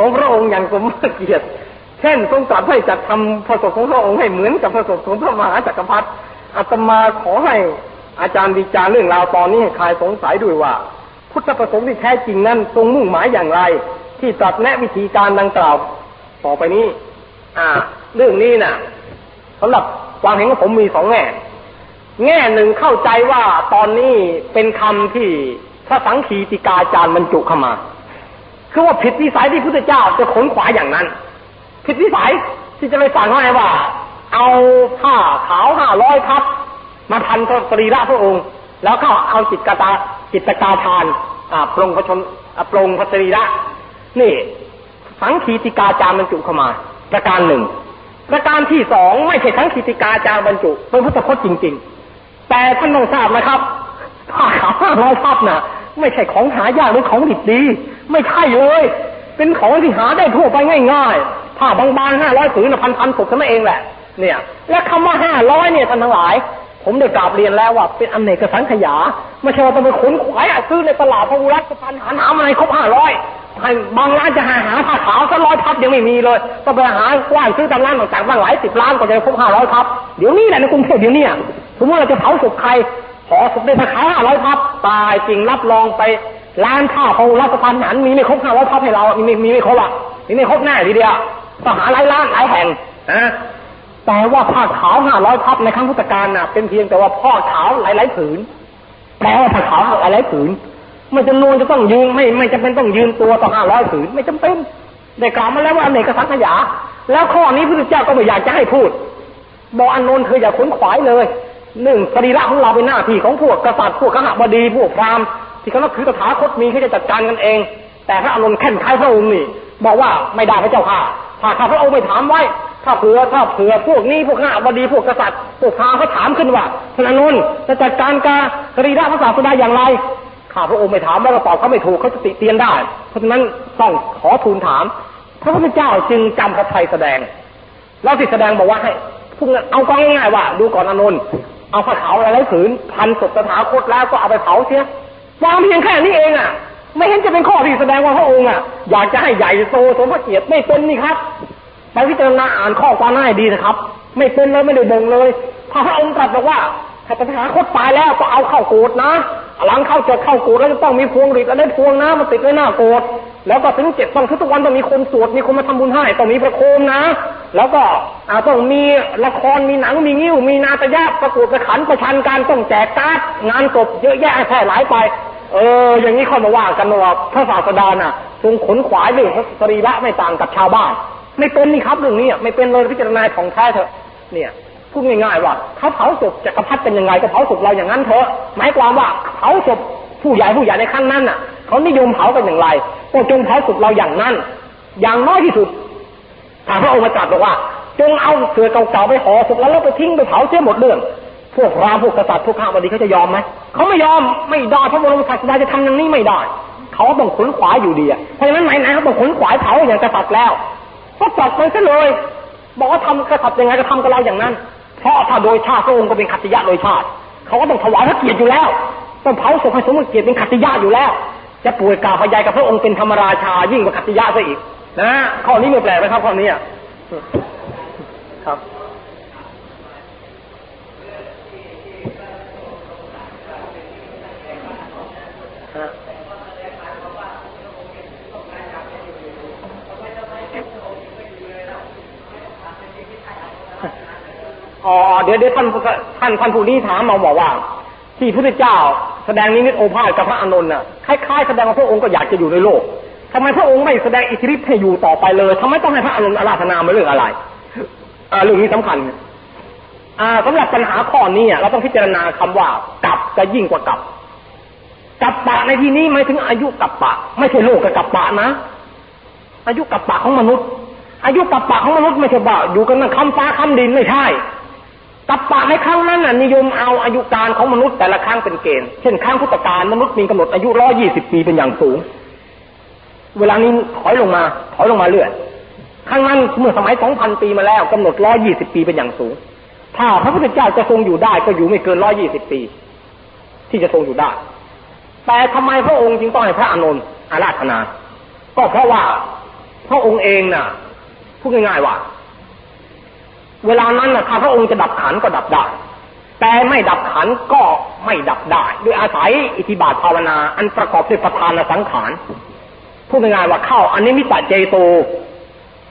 ของพระองค์อย่างสมเกียรติ เช่นทรงตรัสให้จัดทำพระศพของพระองค์ให้เหมือนกับพระศพของพระมหาจักรพรรดิอาตมาขอให้อาจารย์วิจารเรื่องราวตอนนี้ให้คลายสงสัยด้วยว่า พุทธประสงค์ที่แท้จริงนั้นทรงมุ่งหมายอย่างไร ที่ตรัสแนะวิธีการดังกล่าว ต่อไปนี้ อ่า เรื่องนี้น่ะสำหรับความเห็นของผมมีสองแง่ แง่หนึ่งเข้าใจว่าตอนนี้เป็นคำที่พระสังคีติกาจารย์บรรจุเข้ามา คือว่าผิดวิสัยที่พุทธเจ้าจะขนขวายอย่างนั้น ผิดวิสัยที่จะไปสั่งให้ว่า เอาผ้าขาวห้าร้อยทับมาพันพระสรีระพระองค์ แล้วก็เอาจิตกาตาจิตกาทานอ่าปรงพระชนปรงพระสรีระนี่สังคีติกาจารย์บรรจุเข้ามา ประการหนึ่งประการที่สองไม่ใช่สังคีติกาจารย์บรรจุเป็นพุทธพจน์จริง ๆ แต่ท่านต้องทราบนะครับผ้าขาวห้าร้อยทับน่ะ ไม่ใช่ของหายากหรือของดิบดี ไม่ใช่เลย เป็นของที่หาได้ทั่วไปง่ายๆผ้าบางๆห้าร้อยผืนน่ะพันศพเท่านั้นเองแหละ เนี่ย และคำว่าห้าร้อยเนี่ยท่านทั้งหลาย ผมได้กราบเรียนแล้วว่าเป็นอเนกสังขยาไม่ใช่ว่าต้องไปขนขวายซื้อในตลาดพระอุรัสพันหาหามาในครบห้าร้อยบางร้านจะหาหาผ้าขาวสักร้อยทับยังไม่มีเลยต้องไปหากว้านซื้อตามร้านต่างๆบ้างหลายสิบล้านกว่าจะครบห้าร้อยทับเดี๋ยวนี้แหละในกรุงเทพเดี๋ยวนี้สมมติเราจะเผาศพใครขอศพได้ผ้าขาวห้าร้อยทับตายจริงรับรองไป ร้านข้าวพระอุรัสพันหันมีไม่ครบห้าร้อยทับให้เรามีมีไม่ครบอะมีไม่ครบแน่ทีเดียวต้องหาหลายร้านหลายแห่งนะแต่ว่าผ้าขาวห้าร้อยทับในครั้งพุทธกาลน่ะเป็นเพียงแต่ว่าผ้าขาวหลายๆผืนแปลว่าผ้าขาวหลายๆผืนไม่จำนวนจะต้องยืนไม่ไม่จำเป็นต้องยืนตัวต่อห้าร้อยผืนไม่จำเป็นได้กล่าวมาแล้วว่าอเนกสังขยา แล้วข้อนี้พระพุทธเจ้าก็ไม่อยากจะให้พูดบอกอานนท์เธออย่าขนขวายเลยหนึ่งสรีระของเราเป็นหน้าที่ของพวกกษัตริย์พวกขหบดีพวกพราหมณ์ ที่เขานับถือตถาคตมีเขาจะจัดการกันเอง แต่พระอานนท์แข่งขันพระองค์นี่ บอกว่าไม่ได้พระเจ้าค่ะถ้าข้าพระองค์ไม่ถามไว้ ถ้าเผื่อถ้าเผื่อพวกนี้พวกข้าบดีพวกกษัตริย์พวกพราเขาถามขึ้นว่าพระอานนท์จะจัดการการสรีระพระศาสดาอย่างไรข้าพระองค์ไม่ถามแล้วก็ตอบเขาไม่ถูกเขาจะติเตียนได้ เพราะฉะนั้นต้องขอทูลถาม พระพุทธเจ้าจึงจำพระไทยแสดงแล้วที่แสดงบอกว่าให้พวกนั้นเอาก็ง่ายๆว่า ดูก่อนอานนท์เอาผ้าขาวอะไรผืนพันศพตถาคตแล้วก็เอาไปเผาเสีย ความเพียงแค่นี้เองอะ ไม่เห็นจะเป็นข้อที่แสดงว่าพระองค์อะ อยากจะให้ใหญ่โตสมพระเกียรติไม่เป็นนี่ครับไปพิจารณาอ่านข้อความหน้าดีนะครับ ไม่เป็นเลยไม่ได้บ่งเลยพระองค์ตรัสบอกว่า ถ้าตถาคตตายแล้วก็เอาเข้าโกรธนะ หลังเข้าจดเข้าโกรธแล้วจะต้องมีพวงหรีดและได้พวงนะมาติดไว้หน้าโกรธแล้วก็ถึงเจ็ดต้องทุกวันต้องมีคนสวดมีคนมาทำบุญให้ต้องมีประโคมนะ แล้วก็ต้องมีละครมีหนังมีงิ้วมีนาตยาประกวดประขันประชันการต้องแจกการ์ดงานศพเยอะแยะแพร่หลายไป เออ อย่างนี้ค่อยมาว่ากันว่าพระศาสดาน่ะทรงขนขวายเรื่องสรีระไม่ต่างกับชาวบ้าน ไม่เป็นนี่ครับเรื่องนี้ไม่เป็นเลยพิจารณาของแท้เถอะเนี่ย พูดง่ายๆว่าเขาเผาศพจักรพรรดิเป็นยังไงก็เผาศพเราอย่างนั้นเถอะหมายความว่าเผาศพผู้ใหญ่ผู้ใหญ่ในครั้งนั้นน่ะเขานิยมเผากันอย่างไรก็จงเผาศพเราอย่างนั้น อย่างน้อยที่สุดทางพระองค์มาตรัสบอกว่า จงเอาเสือเก่าๆไปห่อศพแล้วแล้วไปทิ้งไปเผาเสียหมดเรื่อง พวกรามพวกกษัตริย์พวกข้าบดีเขาจะยอมไหมเขาไม่ยอมไม่ได้พระบรมศาสดาจะทำอย่างนี้ไม่ได้เขาต้องขนขวายอยู่ดีอะเพราะฉะนั้นไหนๆเขาต้องขนขวายเผาอย่างกษัตริย์แล้วก็จับไปซะเลยบอกว่าทำกษัตริย์ยังไงก็ทำกับเราอย่างนั้น เพราะถ้าโดยชาติพระองค์ก็เป็นขัตติยะโดยชาติเขาก็ต้องถวายพระเกียรติอยู่แล้ว ต้องเผาศพให้สมเกียรติเป็นขัตติยะอยู่แล้ว จะป่วยกาพยายกับพระองค์เป็นธรรมราชายิ่งกว่าขัตติยะซะอีก นะ ข้อนี้ไม่แปลกไหมครับข้อนี้อะครับ อ๋อเดี๋ยวเดี๋ยวท่านท่านท่านผู้นี้ถามมาบอกว่า ที่พระพุทธเจ้า แสดงนิมิตโอภาสกับพระอานนท์น่ะคล้ายๆแสดงว่าพระองค์ก็อยากจะอยู่ในโลกทำไมพระองค์ไม่แสดงอิทธิฤทธิ์ให้อยู่ต่อไปเลยทำไมต้องให้พระอานนท์อาราธนามาเรื่องอะไรอ่าเรื่องนี้สำคัญอ่าสำหรับปัญหาข้อนี้เราต้องพิจารณาคำว่ากับจะยิ่งกว่ากับกับปะในที่นี้หมายถึงอายุกับปะ ไม่ใช่โลกกับกับปะนะ อายุกับปะของมนุษย์ อายุกับปะของมนุษย์ไม่ใช่บ่าอยู่กันนั่งคำฟ้าคำดินไม่ใช่ ตับปะในครั้งนั้นน่ะนิยมเอาอายุการของมนุษย์แต่ละครั้งเป็นเกณฑ์ เช่นครั้งพุทธกาลมนุษย์มีกำหนดอายุร้อยี่สิบปีเป็นอย่างสูง เวลานี้ถอยลงมา ถอยลงมาเรื่อยครั้งนั้นเมื่อสมัยสองพันปีมาแล้วกำหนดร้อยี่สิบปีเป็นอย่างสูง ถ้าพระพุทธเจ้าจะทรงอยู่ได้ก็อยู่ไม่เกินร้อยี่สิบปี ที่จะทรงอยู่ได้ แต่ทำไมพระองค์จึงต้องให้พระอานนท์อาราธนา ก็เพราะว่าพระองค์เองน่ะพูดง่ายๆว่า เวลานั้นน่ะถ้าพระองค์จะดับขันก็ดับได้แต่ไม่ดับขันก็ไม่ดับได้ด้วยอาศัยอิทธิบาทภาวนา อันประกอบด้วยประธานสังขารพูดง่ายๆว่าเข้าอันนี้มิตะเจโต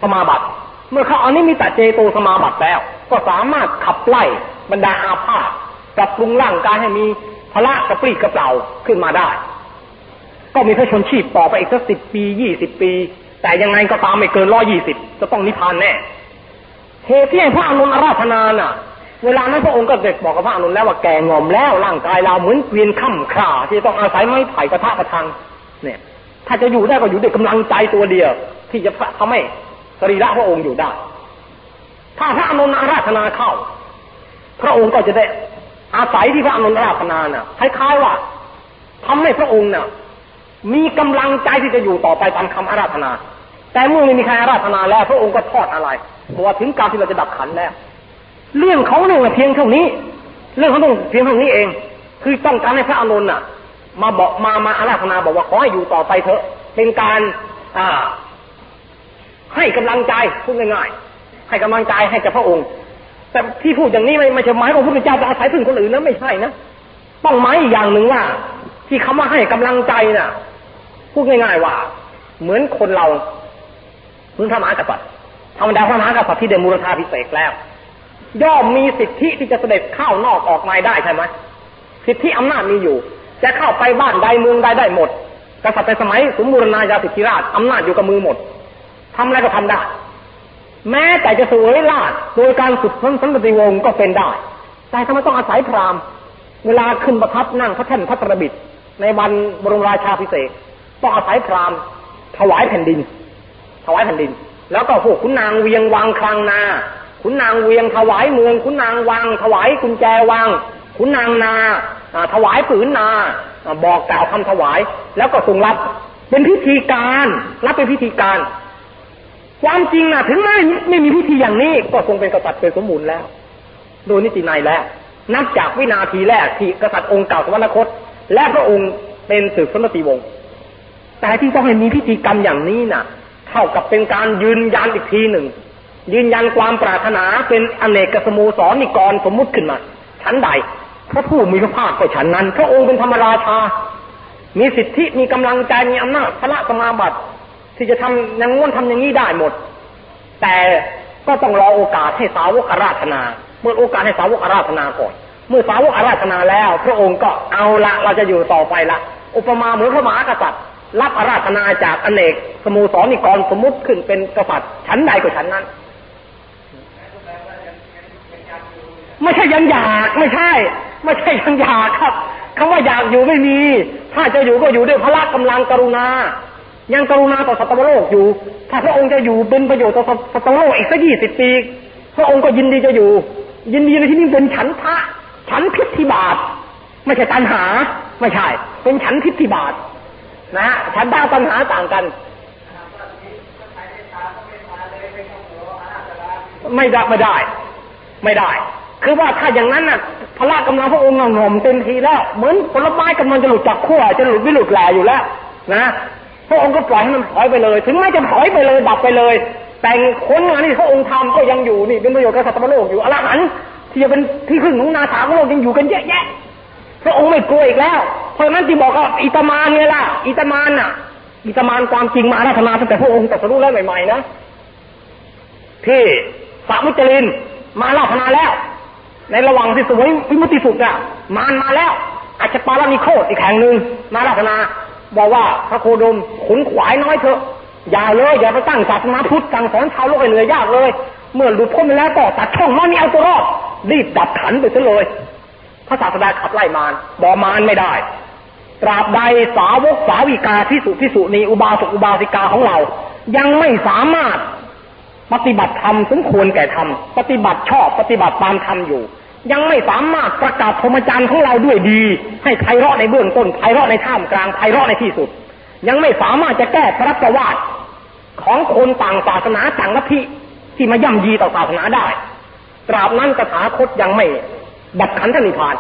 สมาบัติ เมื่อเข้าอันนี้มิตะเจโตสมาบัติแล้ว ก็สามารถขับไล่บรรดาอาภาษปรับปรุงร่างกายให้มีพละกระปรี้กระเปร่าขึ้นมาได้ ก็มีพระชนชีพต่อไปอีกสักสิบปียี่สิบปี แต่ยังไงก็ตามไม่เกินร้อยี่สิบจะต้องนิพพานแน่ เหตุที่ให้พระอนุนอาราธนาน่ะ เวลานั้นพระองค์ก็เด็กบอกกับพระอนุนแล้วว่าแกงอมแล้วร่างกายเราเหมือนเกวียนข้ามข่าที่ต้องอาศัยไม้ไผ่กระทะกระทัง เนี่ย ถ้าจะอยู่ได้ก็อยู่ด้วยกำลังใจตัวเดียว ที่จะทำให้สรีระพระองค์อยู่ได้ ถ้าพระอนุนอาราธนาเข้า พระองค์ก็จะได้อาศัยที่พระอนุนอาราธนาน่ะคล้ายๆว่าทำให้พระองค์น่ะมีกำลังใจที่จะอยู่ต่อไปตามคำอาราธนา แต่เมื่อไม่มีใครอาราธนาแล้ว พระองค์ก็ทอดอะไรเพราะว่าถึงการที่เราจะดับขันแล้ว เรื่องเขาเนี่ยเพียงเท่านี้ เรื่องเขาต้องเพียงเท่านี้เอง คือต้องการให้พระอนุนน่ะ มาบอกมามาอาราธนาบอกว่าขอให้อยู่ต่อไปเถอะ เป็นการอ่า ให้กำลังใจพูดง่ายๆให้กำลังใจให้กับพระองค์ แต่ที่พูดอย่างนี้ไม่ไม่ใช่หมายว่าพระพุทธเจ้าจะอาศัยพึ่งคนอื่นนะไม่ใช่นะต้องหมายอีกอย่างหนึ่งว่า ที่คำว่าให้กำลังใจน่ะพูดง่ายๆว่า เหมือนคนเรา เหมือนพระมหากษัตริย์ธรรมดาพระมหากษัตริย์ที่ได้มูลธาพิเศษแล้ว ย่อมมีสิทธิที่จะเสด็จเข้านอกออกในได้ใช่ไหมสิทธิอำนาจมีอยู่ จะเข้าไปบ้านใดเมืองใดได้หมด กษัตริย์ในสมัยสมบูรณาญาสิทธิราชอำนาจอยู่กับมือหมดทำอะไรก็ทำได้ แม้แต่จะสวยราชโดยการสุดสันติวงศ์ก็เป็นได้ แต่ทำไมต้องอาศัยพราหมณ์ เวลาขึ้นประทับนั่งพระแท่นพระประบิดในวันบรมราชาพิเศษต้องอาศัยพราหมณ์ถวายแผ่นดิน ถวายแผ่นดิน แล้วก็พวกขุนนางเวียงวังคลังนา ขุนนางเวียงถวายเมือง ขุนนางวัง ถวายกุญแจวัง ขุนนางนาถวายผืนนา บอกกล่าวคำถวาย แล้วก็ทรงรับ เป็นพิธีการรับเป็นพิธีการ ความจริงนะถึงไม่ไม่มีพิธีอย่างนี้ ก็ทรงเป็นกษัตริย์เป็นสมบูรณ์แล้ว โดยนิตินัยแล้วนับจากวินาทีแรกที่กษัตริย์องค์เก่าสวรรคต และพระองค์เป็นสืบสนติวงศ์แต่ที่ต้องให้มีพิธีกรรมอย่างนี้น่ะ เท่ากับเป็นการยืนยันอีกทีหนึ่ง ยืนยันความปรารถนาเป็นอเนกสโมสรนิกรสมมุติขึ้นมาชั้นใดพระผู้มีพระภาคก็ฉันนั้น พระองค์เป็นธรรมราชา มีสิทธิมีกำลังใจมีอำนาจพระสมาบัติ ที่จะทำอย่างง้วนทำอย่างนี้ได้หมด แต่ก็ต้องรอโอกาสให้สาวกอาราธนา เมื่อโอกาสให้สาวกอาราธนาก่อน เมื่อสาวกอาราธนาแล้ว พระองค์ก็เอาละเราจะอยู่ต่อไปละ อุปมาเหมือนพระมหากษัตริย์ รับอาราธนาจากอเนกสโมสรนิกรสมมุติขึ้นเป็นกษัตริย์ชั้นใดก็ชั้นนั้น ไม่ใช่ยังอยากไม่ใช่ ไม่ใช่ยังอยากครับคำว่าอยากอยู่ไม่มี ถ้าจะอยู่ก็อยู่ด้วยพละกำลังกรุณา ยังกรุณาต่อสัตว์โลกอยู่ ถ้าพระองค์จะอยู่เป็นประโยชน์ต่อสัตว์โลกอีกสักยี่สิบปี พระองค์ก็ยินดีจะอยู่ ยินดีในที่นี้เป็นฉันทะฉันพิธิบาท ไม่ใช่ตัณหา ไม่ใช่ เป็นฉันพิธิบาท นะฮะฉันทะตัณหาต่างกัน ไม่ได้ไม่ได้ ไม่ได้ คือว่าถ้าอย่างนั้นน่ะพละกำลังพระองค์หน่อมเต็มทีแล้ว เหมือนผลไม้กำลังจะหลุดจากขั้วจะหลุดไม่หลุดแหล่อยู่แล้ว นะพระองค์ก็ปล่อยให้มันถอยไปเลย ถึงแม้จะถอยไปเลยดับไปเลย แต่คนงานที่พระองค์ทำก็ยังอยู่นี่เป็นประโยชน์กับสัตว์โลกอยู่อรหันที่จะเป็นที่พึ่งของนาถาของโลกยังอยู่กันเยอะแยะพระองค์ไม่กลัวอีกแล้ว เพราะนั้นที่บอกว่าอิตามานไงล่ะอิตามานน่ะ อิตามานความจริงมาอาราธนาตั้งแต่พระองค์ตรัสรู้แล้วใหม่ๆนะที่สามุจลินมาอาราธนาแล้ว ในระหว่างที่สวยวิมุติสุขอะมารมาแล้วอาจจะปารานิโคตอีกแห่งหนึ่งมาอาราธนา บอกว่าพระโคดมขุนขวายน้อยเถอะอย่าเลยอย่าไปตั้งศาสนาพุทธสั่งสอนชาวโลกให้เหนื่อยยากเลย เมื่อหลุดพ้นไปแล้วก็ตัดช่องมันนี่เอาตัวรอดรีบดับขันไปซะเลยพระศาสดาขับไล่มารบอมารไม่ได้ ตราบใดสาวกสาวิกาที่สุที่สุนีอุบาสกอุบาสิกาของเรา ยังไม่สามารถปฏิบัติธรรมสมควรแก่ธรรมปฏิบัติชอบปฏิบัติตามธรรมอยู่ ยังไม่สามารถประกาศพรหมจรรย์ของเราด้วยดี ให้ไพเราะในเบื้องต้นไพเราะในท่ามกลางไพเราะในที่สุด ยังไม่สามารถจะแก้พระประวัติของคนต่างศาสนาต่างลัทธิที่มาย่ำยีต่อศาสนาได้ ตราบนั้นกถาคตยังไม่ดับขันธนิพาน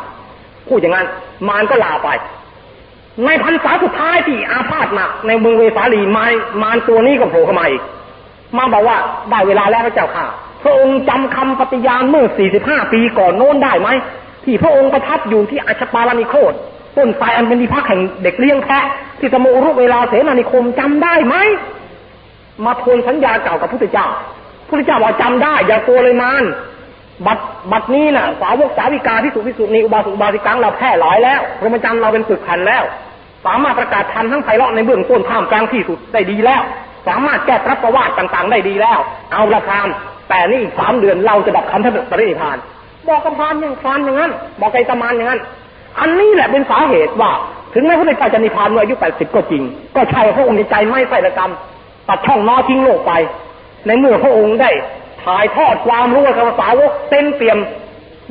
พูดอย่างนั้นมารก็ลาไป ในพรรษาสุดท้ายที่อาพาธหนักในเมืองเวสาลีมารมารตัวนี้ก็โผล่เข้ามาอีกมาบอกว่าได้เวลาแล้วพระเจ้าค่ะ พระองค์จำคำปฏิญาณเมื่อ 45 ปีก่อนโน้นได้ไหม ที่พระองค์ประทับอยู่ที่อัชปาลานิโคตต้นไทรอันเป็นที่พักแห่งเด็กเลี้ยงแพะที่สมุรุเวลาเสนานิคมจำได้ไหม มาทวนสัญญาเก่ากับพระพุทธเจ้าพระพุทธเจ้าบอกจำได้ อย่ากลัวเลยมานบัดบัดนี้น่ะสาวกสาวิกาที่สุพิสุนีอุบาสกบาสิกังเราแพร่หลายแล้วพรหมจรรย์เราเป็นปึกแผ่นแล้ว สามารถประกาศธรรมทั้งไพเราะในเบื้องต้นท่ามกลางที่สุดได้ดีแล้ว สามารถแก้พระประวัติต่างๆ ได้ดีแล้ว เอาละพรามแต่นี่อีกสามเดือนเราจะดับคันธปรินิพาน บอกกับพรามอย่างพรามอย่างนั้น บอกไกตมานอย่างนั้น อันนี้แหละเป็นสาเหตุว่าถึงแม้พระเจ้าจะนิพพานเมื่ออายุแปดสิบก็จริง ก็ใช่พระองค์ในใจไม่ใส่ละกรรมตัดช่องนอทิ้งโลกไป ในเมื่อพระองค์ได้ถ่ายทอดความรู้กับสาวกเต็มเปี่ยม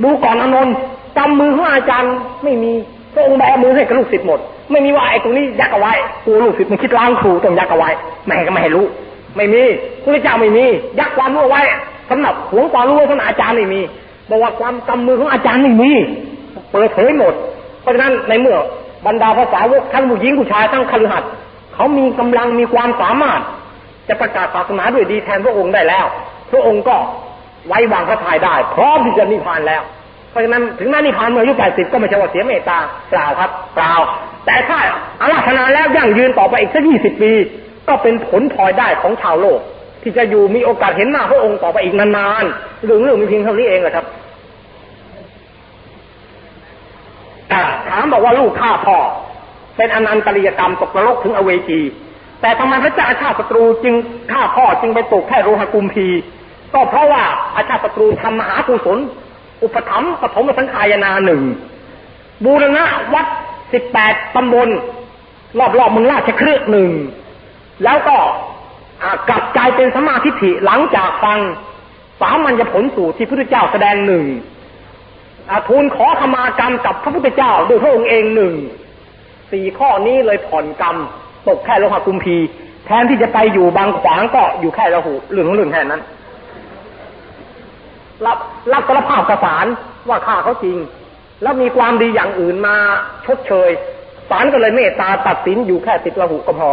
ดูก่อนอนนท์จำมือของอาจารย์ไม่มี พระองค์แบมือให้กับลูกศิษย์หมด ไม่มีว่าไอ้ตรงนี้ยักเอาไว้กูลูกศิษย์มันคิดล้างครูต้องยักเอาไว้แม่ก็ไม่ให้รู้ ไม่มีพระเจ้าไม่มี ยักความรู้ไว้สำหรับหวงความรู้สำหรับอาจารย์ไม่มีบอกว่าความกำมือของอาจารย์ไม่มีเปิดเผยหมด เพราะฉะนั้นในเมื่อบรรดาภาษาวกทั้งผู้หญิงผู้ชายทั้งคฤหัสถ์เขามีกำลังมีความสามารถ จะประกาศศาสนาด้วยดีแทนพระองค์ได้แล้ว พระองค์ก็ไว้วางพระทัยได้ พร้อมที่จะนิพพานแล้ว เพราะฉะนั้นถึงแม้นิพพานเมื่ออายุแปดสิบก็ไม่ใช่ว่าเสียเมตตาเปล่าครับเปล่า แต่ถ้าอาราธนาแล้วยั่งยืนต่อไปอีกสักยี่สิบปี ก็เป็นผลพลอยได้ของชาวโลก ที่จะอยู่มีโอกาสเห็นหน้าพระองค์ต่อไปอีกนานๆเรื่องเรื่องมีเพียงเท่านี้เองแหละครับถามบอกว่าลูกฆ่าพ่อเป็นอนันตริยกรรมตกนรกถึงอเวจี แต่ทำไมพระเจ้าอาชาติศัตรูจึงฆ่าพ่อจึงไปตกแค่โรหกุมพี ก็เพราะว่าอาชาติศัตรูทำมหากุศล อุปถัมภ์ปฐมสังขายนาหนึ่งบูรณะวัดสิบแปดตำบล รอบๆเมืองราชครืหนึ่งแล้วก็กลับใจเป็นสมาธิฐิหลังจากฟังสามัญญผลสูตรที่พระพุทธเจ้าแสดงหนึ่งทูลขอขมากรรมกับพระพุทธเจ้าด้วยพระองค์เองหนึ่งสี่ข้อนี้เลยผ่อนกรรม ตกแค่โลหะกุมพี แทนที่จะไปอยู่บางขวางก็อยู่แค่ระหูเรื่องของเรื่องแค่นั้น รับรับสารภาพกระสารว่าฆ่าเขาจริง แล้วมีความดีอย่างอื่นมาชดเชยศาลก็เลยเมตตาตัดสินอยู่แค่ติดระหูก็พอ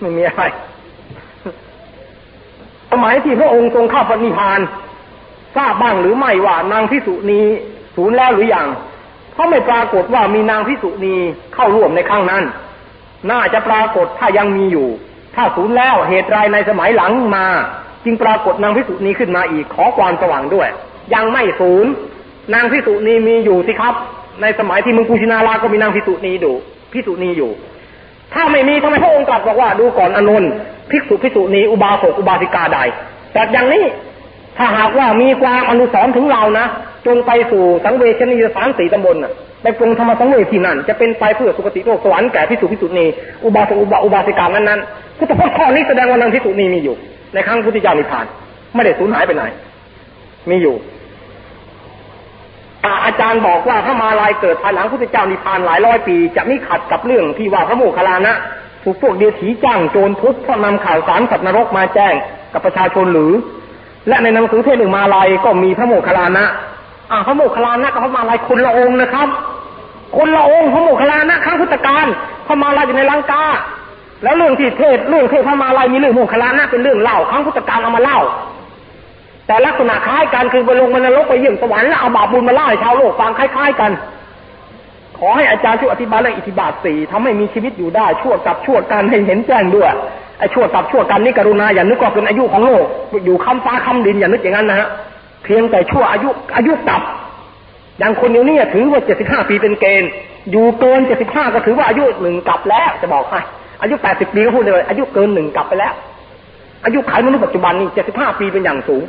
ไม่มีอะไรสมัยที่พระองค์ทรงเข้าปณิพานทราบบ้างหรือไม่ว่านางพิสุณีสูญแล้วหรืออยังเพราะไม่ปรากฏว่ามีนางพิสุณีเข้าร่วมในครั้งนั้น น่าจะปรากฏถ้ายังมีอยู่ ถ้าสูญแล้วเหตุไรในสมัยหลังมา จึงปรากฏนางพิสุณีขึ้นมาอีกขอความสว่างด้วย ยังไม่สูญนางพิสุณีมีอยู่สิครับ ในสมัยที่มึงกุชินาราก็มีนางพิสุณีดูพิสุณีอยู่ ถ้าไม่มีทำไมพระองค์ตรัสบอกว่าดูก่อนอนนท์ภิกษุภิกษุณีอุบาสกอุบาสิกาใดแต่อย่างนี้ถ้าหากว่ามีความอนุสรถึงเรานะจงไปสู่สังเวชนียสารสีตำบลน่ะไปปรงธรรมสังเวชที่นั่นจะเป็นไปเพื่อสุคติโลกสวรรค์แก่พิสุพิสุนีอุบาสกอุบาอุบาสิกานั้นนั้นพุทธพจน์ข้อนี้แสดงว่านันพิสุนีมีอยู่ ในครั้งพุทธเจ้านิพพาน ไม่ได้สูญหายไปไหน มีอยู่แต่อาจารย์บอกว่าถ้ามาลายเกิดภายหลังพุทธเจ้านิพพานหลายร้อยปี จะไม่ขัดกับเรื่องที่ว่าพระโมคคัลลานะถูกพวกเดียถีจ้างโจรทุบเพราะนำข่าวสารสัตว์นรกมาแจ้งกับประชาชนหรือ และในหนังสือเทศหนึ่งมาลายก็มีพระโมคคัลลานะอ่าพระโมคคัลลานะกับพระมาลายคนละองค์นะครับ คนละองค์พระโมคคัลลานะครั้งพุทธกาลพระมาลายอยู่ในลังกา แล้วเรื่องที่เทศเรื่องเทศพระมาลายมีเรื่องโมคคัลลานะเป็นเรื่องเล่าครั้งพุทธกาลเอามาเล่า แต่ลักษณะคล้ายกันคือไปลงมนรกไปเยี่ยมสวรรค์แล้วเอาบาปบุญมาเล่าให้ชาวโลกฟังคล้าย ๆกัน ขอให้อาจารย์ช่วยอธิบายเรื่องอิทธิบาทสี่ทำให้มีชีวิตอยู่ได้ชั่วกับชั่วกันให้เห็นแจ้งด้วยไอ้ชั่วกับชั่วกันนี่กรุณาอย่านึกว่าเป็นอายุของโลก อยู่คำฟ้าคำดินอย่านึกอย่างนั้นนะฮะเพียงแต่ชั่วอายุอายุกับอย่างคนเดียวนี่ถือว่าเจ็ดสิบห้าปีเป็นเกณฑ์ อยู่เกินเจ็ดสิบห้าก็ถือว่าอายุหนึ่งกับแล้วจะบอกให้ อายุแปดสิบปีก็พูดเลย อายุเกินหนึ่งกับไปแล้ว อายุไขมนุษย์ปัจจุบันนี่เจ็ดสิบห้าปีเป็นอย่างสูง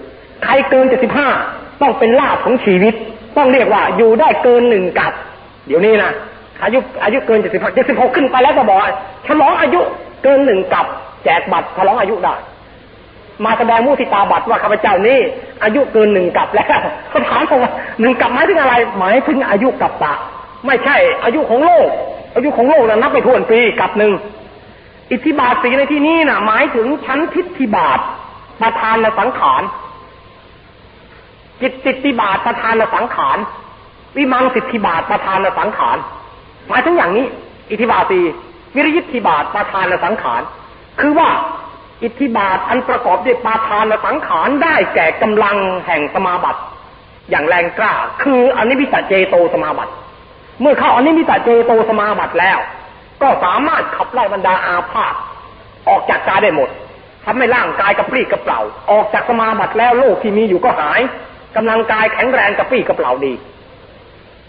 ใครเกินเจ็ดสิบห้าต้องเป็นลาภของชีวิต ต้องเรียกว่าอยู่ได้เกินหนึ่งกับ เดี๋ยวนี้นะอายุอายุเกินเจ็ดสิบห้าเจ็ดสิบหกขึ้นไปแล้วก็บอกฉลองอายุเกินหนึ่งกับ แจกบัตรฉลองอายุได้ มาแสดงมุทิตาบัตรว่าข้าพเจ้านี้อายุเกินหนึ่งกับแล้วเขาถามว่าหนึ่งกับหมายถึงอะไร หมายถึงอายุกับตาไม่ใช่อายุของโลก อายุของโลกนะนับไปทวนปีกับหนึ่ง อิทธิบาทสีในที่นี้นะ่ะ หมายถึงชั้นทิฏฐิบาทประธานสังขารจิตติติบาทประธานสังขารวิมังสิทธิบาทประธานสังขารหมายถึงอย่างนี้ อิทธิบาทสีวิริยิทธิบาทประธานสังขารคือว่าอิทธิบาทอันประกอบด้วยปธานและสังขารได้แก่กำลังแห่งสมาบัติ อย่างแรงกล้า คืออนิมิตเจโตสมาบัติ เมื่อเข้าอนิมิตเจโตสมาบัติแล้ว ก็สามารถขับไล่บรรดาอาพาธออกจากกายได้หมดทำให้ร่างกายกระปรี้กระเปร่า ออกจากสมาบัติแล้วโรคที่มีอยู่ก็หายกำลังกายแข็งแรงกระปรี้กระเปร่าดี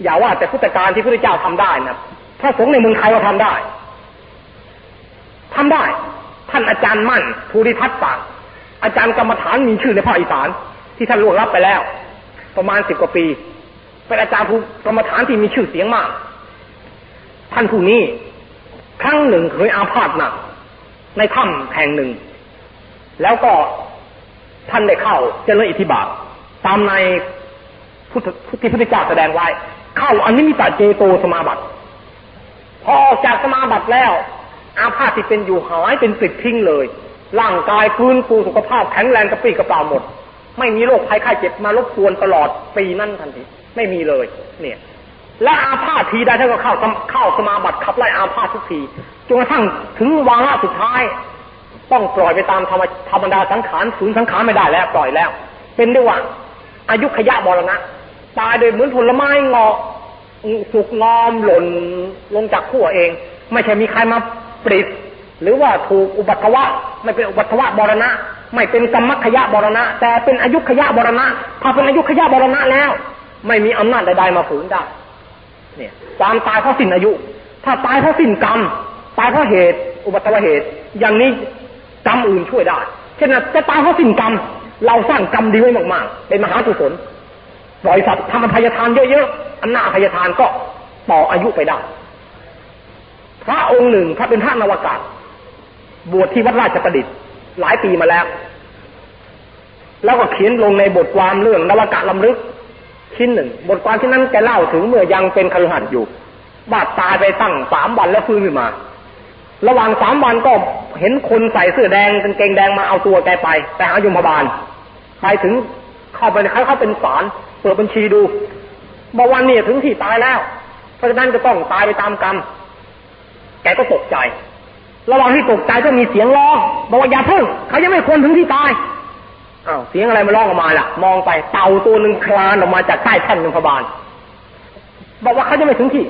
อย่าว่าแต่พุทธการที่พระเจ้าทำได้นะพระสงฆ์ในเมืองไทยก็ทำได้ทำได้ ท่านอาจารย์มั่นภูริทัตต่าง อาจารย์กรรมฐานมีชื่อในภาคอีสาน ที่ท่านล่วงรับไปแล้ว ประมาณสิบกว่าปี เป็นอาจารย์ภูกรรมฐานที่มีชื่อเสียงมาก ท่านผู้นี้ ครั้งหนึ่งเคยอาพาธหนักในถ้ำแห่งหนึ่ง แล้วก็ท่านได้เข้าเจริญอิทธิบาทตามในพุทธที่พุทธเจ้าแสดงไว้ เข้าอันิมิตเจโตสมาบัติ พอออกจากสมาบัติแล้ว อาพาธที่เป็นอยู่หายเป็นสิททิ้งเลย ร่างกายฟื้นฟูสุขภาพแข็งแรงกระปรี้กระเปร่าหมด ไม่มีโรคภัยไข้เจ็บมารบกวนตลอดปีนั่นทันทีไม่มีเลย เนี่ย และอาพาธทีใดท่านก็เข้าเข้าสมาบัติขับไล่อาพาธทุกทีจนกระทั่งถึงวาระสุดท้าย ต้องปล่อยไปตามธรรมธรรมดาสังขารสูญสังขารไม่ได้แล้วปล่อยแล้ว เป็นด้วยว่าอายุขยะบรณะตายโดยเหมือนผลไม้งอสุกงอมหล่นลงจากขั้วเอง ไม่ใช่มีใครมาปริดหรือว่าถูกอุบัติวะไม่เป็นอุบัติวะบรณะ ไม่เป็นกรรมขยะบรณะ แต่เป็นอายุขยะบรณะถ้าเป็นอายุขยะบรณะแล้ว ไม่มีอำนาจใดๆมาฝืนได้ เนี่ยความตายเพราะสิ้นอายุ ถ้าตายเพราะสิ้นกรรม ตายเพราะเหตุ อุบัติเหตุ อย่างนี้กรรมอื่นช่วยได้ เช่นจะตายเพราะสิ้นกรรม เราสร้างกรรมดีไว้มากๆ เป็นมหากุศลปล่อยสัตว์ทำอภัยทานเยอะๆ อันหน่าอภัยทานก็ต่ออายุไปได้ พระองค์หนึ่งพระเป็นพระนวากาศ บวชที่วัดราชประดิษฐ์ หลายปีมาแล้ว แล้วก็เขียนลงในบทความเรื่องนวากาศลำลึก ชิ้นหนึ่ง บทความที่นั้นแกเล่าถึงเมื่อยังเป็นคฤหัสถ์อยู่บาดตายไปตั้งสามวันแล้วฟื้นขึ้นมา ระหว่างสามวันก็เห็นคนใส่เสื้อแดงกางเกงแดงมาเอาตัวแกไปไปหาโยมบาลไปถึงเข้าไปเขาเขาเป็นศาลเปิดบัญชีดูบอกวันนี้ถึงที่ตายแล้ว เพราะฉะนั้นจะต้องตายไปตามกรรมแกก็ตกใจ ระหว่างที่ตกใจก็มีเสียงร้องบอกว่าอย่าเพิ่งเขายังไม่ควรถึงที่ตาย อ้าวเสียงอะไรมาร้องออกมาล่ะ มองไปเต่าตัวหนึ่งคลานออกมาจากใต้แท่นยมบาลบอกว่าเขาจะไม่ถึงที่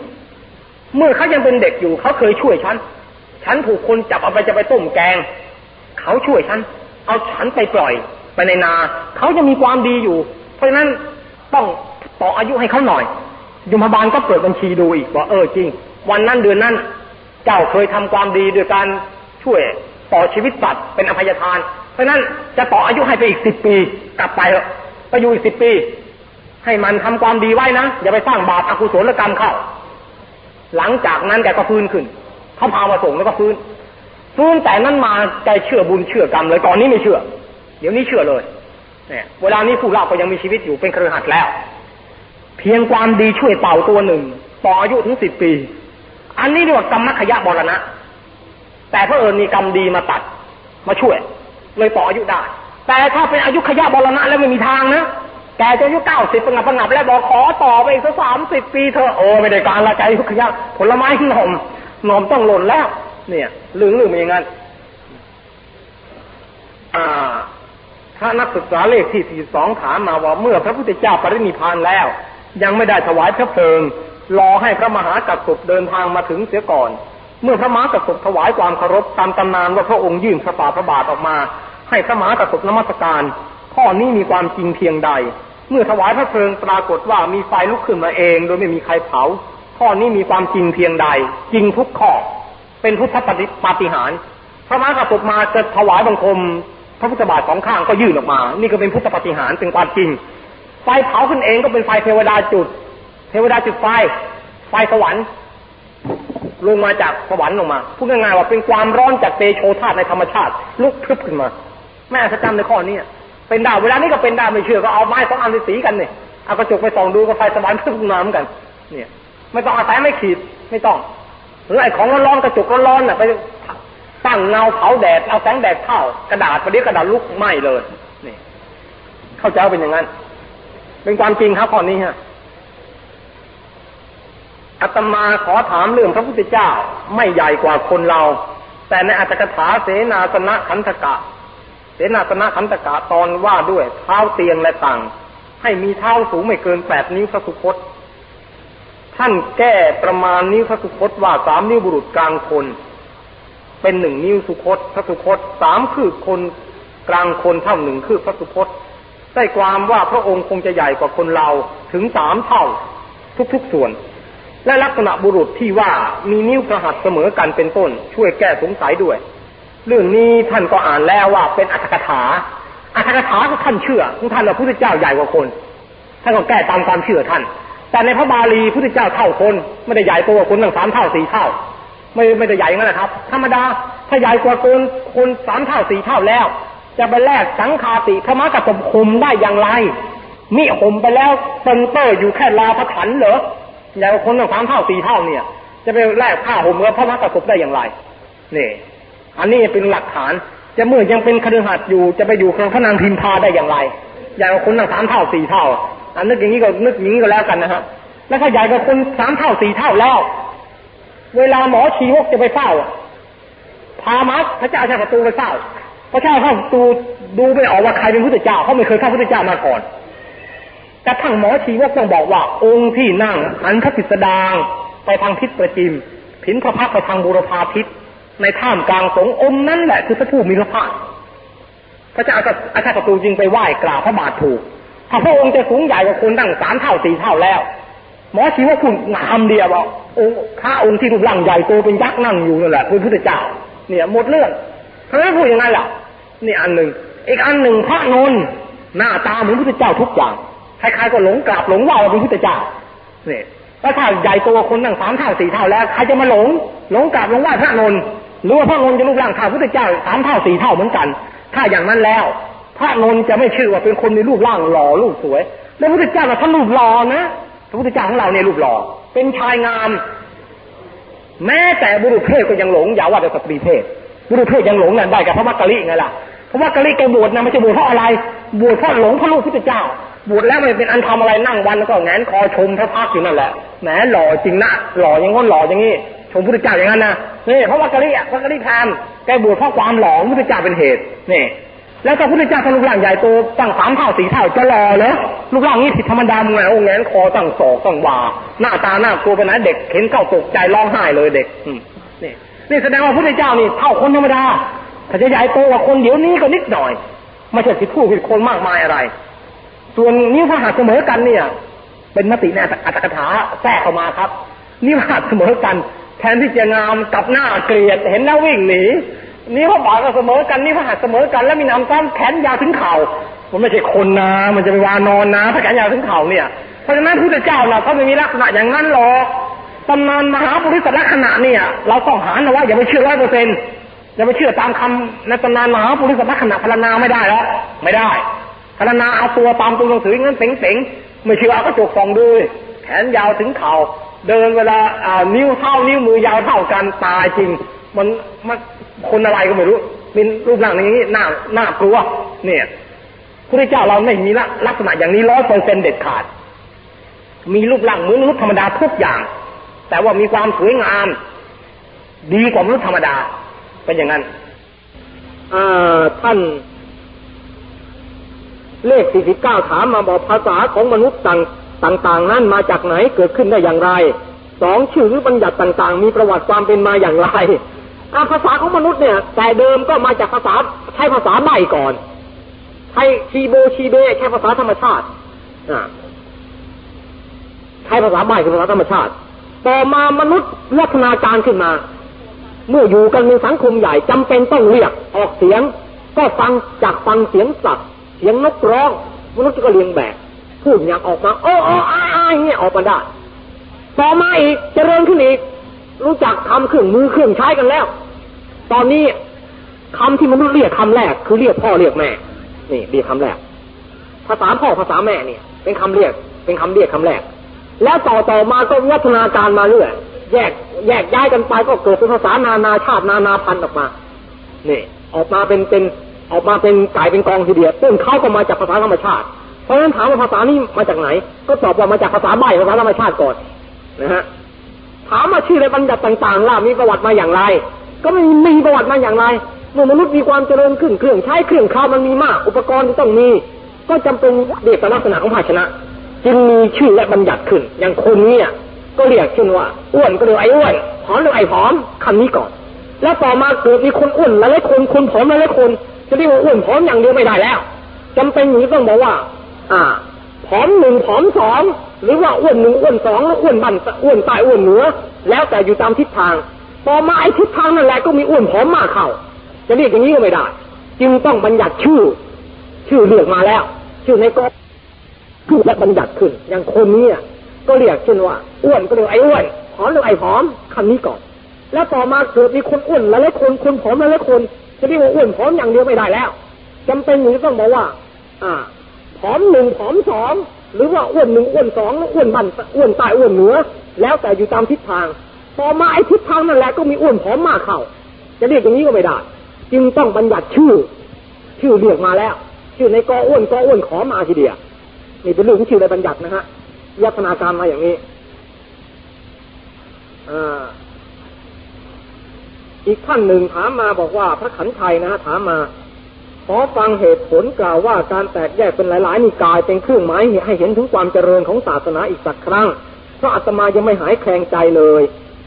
เมื่อเขายังเป็นเด็กอยู่เขาเคยช่วยฉัน ฉันถูกคนจับเอาไปจะไปต้มแกง เขาช่วยฉัน เอาฉันไปปล่อย ไปในนา เขาจะมีความดีอยู่ เพราะฉะนั้นต้องต่ออายุให้เขาหน่อยยมบาลก็เปิดบัญชีดูอีกบอกเออจริง วันนั้นเดือนนั้น เจ้าเคยทำความดีโดยการช่วยต่อชีวิตสัตว์เป็นอภัยทาน เพราะนั้นจะต่ออายุให้ไปอีกสิบปี กลับไปไปอยู่อีกสิบปี ให้มันทำความดีไว้นะ อย่าไปสร้างบาปอกุศลกรรมเข้า หลังจากนั้นแกก็ฟื้นขึ้น เขาพามาส่งแล้วก็ฟื้นฟื้นแต่นั้นมาใจเชื่อบุญเชื่อกรรมเลยก่อนนี้ไม่เชื่อ เดี๋ยวนี้เชื่อเลยเนี่ยเวลานี้ผู้เล่าก็ยังมีชีวิตอยู่เป็นเครือขัดแล้ว เพียงความดีช่วยเต่าตัวหนึ่ง ต่ออายุถึงสิบปี อันนี้เรียกว่ากรรมขยะบรณะ แต่พระเอิญมีกรรมดีมาตัดมาช่วย เลยต่ออายุได้ แต่ถ้าเป็นอายุขยะบรณะแล้วไม่มีทางนะแกจะอายุเก้าสิบประงับประงับแล้วบอกขอต่อไปอีกสักสามสิบปีเธอโอ้ไม่ได้การละใจอายุขยะผลไม้หนมหนมต้องหล่นแล้ว เนี่ยลืมลืมอย่างนั้นอ่าถ้านักศึกษาเลขที่สี่สองถามมาว่าเมื่อพระพุทธเจ้าปรินิพานแล้ว ยังไม่ได้ถวายพระเพลิงรอให้พระมหากัสสปเดินทางมาถึงเสียก่อน เมื่อพระมหากัสสปถวายความเคารพตามตำนานว่าพระองค์ยื่นพระบาพระบาทออกมา ให้พระมหากัสสปนมัสการ ข้อนี้มีความจริงเพียงใด เมื่อถวายพระเพลิงปรากฏว่ามีไฟลุกขึ้นมาเอง โดยไม่มีใครเผา ข้อนี้มีความจริงเพียงใด จริงทุกข้อ เป็นพุทธปฏิหารพระมหากัสสปมาจะถวายบังคม พระพุทธบาทสองข้างก็ยื่นออกมา นี่ก็เป็นพุทธปฏิหารเป็นความจริง ไฟเผาขึ้นเองก็เป็นไฟเทวดาจุด เทวดาจุดไฟ ไฟสวรรค์ ลงมาจากสวรรค์ลงมาพูดง่ายๆว่าเป็นความร้อนจากเตโชธาตุในธรรมชาติ ลุกพรึบขึ้นมา แม่สัจจำในข้อนี้เป็นดาวเวลานี้ก็เป็นดาวไม่เชื่อก็เอาไม้สองอันสีกันเนี่ยเอากระจกไปส่องดูก็ไฟสวรรค์พรึบขึ้นมาเหมือนกัน เนี่ย ไม่ต้องอาศัยไม่ขีดไม่ต้องหรือไอ้ของร้อนๆกระจกร้อนๆน่ะไปตั้งเงาเผาแดดเอาแสงแดดเข้ากระดาษประเดี๋ยวกระดาษลุกไหม้เลยนี่เข้าใจเป็นอย่างนั้น เป็นความจริงครับข้อนี้ฮะ อาตมาขอถามเรื่องพระพุทธเจ้าไม่ใหญ่กว่าคนเรา แต่ในอัตถกถาเสนาสนะขันธกะ เสนาสนะขันธกะตอนว่าด้วยเท้าเตียงและต่าง ให้มีเท้าสูงไม่เกินแปดนิ้วพระสุคต ท่านแก้ประมาณนิ้วพระสุคตว่าสามนิ้วบุรุษกลางคน เป็นหนึ่งนิ้วสุคตพระสุคตสามคือคนกลางคนเท่าหนึ่งคือพระสุคตได้ความว่าพระองค์คงจะใหญ่กว่าคนเราถึงสามเท่าทุกๆส่วน และลักษณะบุรุษที่ว่ามีนิ้วประหัตเสมอกันเป็นต้น ช่วยแก้สงสัยด้วย เรื่องนี้ท่านก็อ่านแล้วว่าเป็นอัตถกถาอัตถกถาก็ท่านเชื่อของท่านว่าพระพุทธเจ้าใหญ่กว่าคนท่านก็แก้ตามความเชื่อท่าน แต่ในพระบาลีพุทธเจ้าเท่าคนไม่ได้ใหญ่ตัวคนตั้งสามเท่าสี่เท่า ไม่ไม่ได้ใหญ่อย่างนั้นนะครับ ธรรมดาถ้าใหญ่กว่าคนคนสามเท่าสี่เท่าแล้ว จะไปแลกสังคาติพระมากระตบคุมได้อย่างไรมิห่มไปแล้วเปนเตอร์อยู่แค่ลาพระขันเหรอ ใหญ่กว่าคนตั้งสามเท่าสี่เท่าเนี่ย จะไปแลกผ้าห่มกับพระมากระตบได้อย่างไรนี่อันนี้เป็นหลักฐาน จะเมื่อยังเป็นคฤหัสถ์อยู่ จะไปอยู่กับพระนางพิมพาได้อย่างไรใหญ่กว่าคนตั้งสามเท่าสี่เท่า อันนึกอย่างนี้ก็นึกอย่างนี้ก็แล้วกันนะฮะแล้วถ้าใหญ่กว่าคนสามเท่าสี่เท่าแล้ว เวลาหมอชีวกจะไปเฝ้าพามัสพระเจ้าชาประตูไปเฝ้าพระเจ้าเข้าตูดูไม่ออกว่าใครเป็นพุทธเจ้าเขาไม่เคยเข้าพุทธเจ้ามาก่อน แต่ทั้งหมอชีวกต้องบอกว่า องค์ที่นั่งหันพระติสดางไปทางทิศประจิมผินพระพักไปทางบูรพาทิศในท่ามกลางสงองค์นั้นแหละคือพระผู้มีพระภาคพระเจ้าอาชาประตูจึงไปไหว้กราบพระบาทถูกถ้าพระองค์จะสูงใหญ่กว่าคนตั้งสามเท่าสี่เท่าแล้ว หมอชีวกคุณงามเดียวบอกองค์พระองค์ที่รูปร่างใหญ่โตเป็นยักษ์นั่งอยู่นั่นแหละคือพระพุทธเจ้า เนี่ยหมดเรื่องทำไมพูดอย่างนั้นล่ะนี่อันหนึ่งอีกอันหนึ่งพระนนหน้าตาเหมือนพระพุทธเจ้าทุกอย่าง ใครๆก็หลงกราบหลงไหว้ว่าเป็นพระพุทธเจ้าเนี่ยแล้วถ้าใหญ่โตคนตั้งสามเท่าสี่เท่าแล้วใครจะมาหลงหลงกราบหลงไหว้พระนนท์หรือว่าพระนนท์จะรูปร่างเท่าพระพุทธเจ้าสามเท่าสี่เท่าเหมือนกัน ถ้าอย่างนั้นแล้ว พระนนท์จะไม่ชื่อว่าเป็นคนมีรูปร่างหล่อรูปสวย แล้วพระพุทธเจ้าท่านรูปหล่อนะพระพุทธเจ้าของเราเนี่ยรูปหล่อเป็นชายงาม แม้แต่บุรุษเพศก็ยังหลงอย่าว่าแต่สตรีเพศบุรุษเพศยังหลงนั่นได้กับพระมักกะลิไงล่ะพระมักกะลิแกบวชนะไม่ใช่บวชเพราะอะไรบวชเพราะหลงพระลูกพุทธเจ้า บวชแล้วไม่เป็นอันทำอะไรนั่งวันแล้วก็แงนคอชมพระพักตร์อยู่นั่นแหละแหมหล่อจริงนะหล่อย่างง้นหล่ออย่างนี้ชมพุทธเจ้าอย่างนั้นนะนี่เพราะมักกะลี่พระกกะลิพามแกบวชเพราะความหล่อพุทธเจ้าเป็นเหตุนี่แล้วถ้าพุทธเจ้าท่านรูปร่างใหญ่โตตั้งสามเท่าสี่เท่าจะหล่อเหรอรูปร่างนี้ผิดธรรมดามึงไงโอ้แงนคอตั้งศอกตั้งวาหน้าตาหน้ากลัวไปไหนเด็กเห็นเข้าตกใจร้องไห้เลยเด็กนี่นี่แสดงว่าพุทธเจ้านี่เท่าคนธรรมดาถ้าจะใหญ่โตกว่าคนเดี๋ยวนี้ก็นิดหน่อยไม่ใช่ผิดผู้ผิดคนมากมายอะไร ส่วนนิ้วพระหัตถ์เสมอกันเนี่ย เป็นมติในอัตถกถาแทรกเข้ามาครับ นิ้วพระหัตถ์เสมอกัน แทนที่จะงามกลับหน้าเกลียดเห็นแล้ววิ่งหนีนิ้วพระบาทก็เสมอกันนิ้วพระหัตถ์เสมอกัน แล้วมีน้ำซ้ำแขนยาวถึงเข่ามันไม่ใช่คนนะมันจะไปวานอนนะถ้าแขนยาวถึงเข่าเนี่ยเพราะฉะนั้นพระพุทธเจ้าเราก็ไม่มีลักษณะอย่างนั้นหรอกตำนานมหาปุริสลักษณะเนี่ย เราต้องหานะว่าอย่าไปเชื่อร้อยเปอร์เซ็นต์อย่าไปเชื่อตามคำในตำนานมหาปุริสลักษณะพรรณนาไม่ได้แล้วไม่ได้ พรรณนาเอาตัวตามตัวหนังสืองั้นเป๋งๆไม่เชื่อเอากระจกส่องดูแขนยาวถึงเข่าเดินเวลาอ่านิ้วเท่านิ้วมือยาวเท่ากันตายจริง มันมันคนอะไรก็ไม่รู้มีรูปร่างอย่างนี้น่าน่ากลัวเนี่ยพระเจ้าเราไม่มีลักษณะอย่างนี้ร้อยเปอร์เซ็นเด็ดขาด มีรูปร่างเหมือนมนุษย์ธรรมดาทุกอย่าง แต่ว่ามีความสวยงาม ดีกว่ามนุษย์ธรรมดา เป็นอย่างนั้นท่าน เลข 49 ถามมาบอกภาษาของมนุษย์ต่างต่าง ๆ นั้นมาจากไหนเกิดขึ้นได้อย่างไรสองชื่อหรือบัญญัติต่าง ๆ มีประวัติความเป็นมาอย่างไรภาษาของมนุษย์เนี่ย แต่เดิมก็มาจากภาษาใช้ภาษาใบก่อนใช้ชีโบชีเบใช้ภาษาธรรมชาติใช้ภาษาใบคือภาษาธรรมชาติ ต่อมามนุษย์ลักษณาการขึ้นมา เมื่ออยู่กันในสังคมใหญ่จำเป็นต้องเรียกออกเสียง ก็ฟังจากฟังเสียงสัตว์ เสียงนกร้องมนุษย์ก็เรียงแบบพูดอย่างออกมาโอ้โอ้อ้าเงี้ยออกมาได้ต่อมาอีกเจริญขึ้นอีก รู้จักทำเครื่องมือเครื่องใช้กันแล้ว ตอนนี้คำที่มนุษย์เรียกคำแรก คือเรียกพ่อเรียกแม่ นี่เรียกคำแรก ภาษาพ่อภาษาแม่เนี่ย เป็นคำเรียก เป็นคำเรียกคำแรก แล้วต่อต่อมาก็วัฒนาการมาเรื่อยแยกแยกย้ายกันไปก็เกิดเป็นภาษานานาชาตินานาพันธุ์ออกมา นี่ ออกมาเป็นเป็น ออกมาเป็นกลายเป็นกองทีเดียวซึ่งเขาก็มาจากภาษาธรรมชาติ เพราะฉะนั้นถามว่าภาษานี้มาจากไหน ก็ตอบว่ามาจากภาษาใบภาษาธรรมชาติก่อนนะฮะถามมาชื่อในบัญญัติต่างๆล่ะมีประวัติมาอย่างไร ก็ไม่มีประวัติมาอย่างไรเมื่อมนุษย์มีความเจริญขึ้นเครื่องใช้เครื่องคราวมันมีมาก อุปกรณ์ที่ต้องมี ก็จำเป็นเด็กลักษณะของภาชนะ จึงมีชื่อและบัญญัติขึ้น อย่างคนเนี่ยก็เรียกเช่นว่าอ้วนก็เรียกไอ้อ้วนผอมเรียกไอ้ผอมคำนี้ก่อน แล้วต่อมาเกิดมีคนอ้วนหลายๆคนคนผอมหลายๆคน จะเรียกว่าอ้วนผอมอย่างเดียวไม่ได้แล้วจำเป็นอย่างนี้ต้องบอกว่า อ่าผอมหนึ่งผอมสองหรือว่าอ้วนหนึ่งอ้วนสองแล้วอ้วนบันอ้วนใต้อ้วนเหนือ แล้วแต่อยู่ตามทิศทาง ต่อมาไอ้ทิศทางนั่นแหละก็มีอ้วนผอมมากเข้าจะเรียกอย่างนี้ก็ไม่ได้ จึงต้องบัญญัติชื่อ ชื่อเรียกมาแล้ว ชื่อในกรชื่อและบัญญัติขึ้น อย่างคนนี้ก็เรียกเช่นว่าอ้วนก็เรียกไอ้อ้วนผอมเรียกไอ้ผอมคำนี้ก่อน แล้วต่อมาเกิดมีคนอ้วนหลายๆคนคนผอมหลายๆคน จะเรียกว่าอ้วนผอมอย่างเดียวไม่ได้แล้วจำเป็นอย่างนี้ต้องบอกว่า อ่าผอมหนึ่งผอมสองหรือว่าอ้วนหนึ่งอ้วนสองอ้วนบันอ้วนใต้อ้วนเหนือ แล้วแต่อยู่ตามทิศทางต่อมาไอ้ทิศทางนั่นแหละก็มีอ้วนผอมมากเข้า จะเรียกอย่างนี้ก็ไม่ได้ จึงต้องบัญญัติชื่อ ชื่อเรียกมาแล้ว ชื่อในกออ้วนกออ้วนขอมาทีเดียวนี่เป็นเรื่องของชื่อในบัญญัตินะฮะยัฒนาการมาอย่างนี้อ่า อีกท่านหนึ่งถามมาบอกว่าพระขันชัยนะฮะถามมาขอฟังเหตุผลกล่าวว่าการแตกแยกเป็นหลายๆนิกายเป็นเครื่องหมายให้เห็นถึงความเจริญของศาสนาอีกสักครั้ง เพราะอาตมายังไม่หายแคลงใจเลย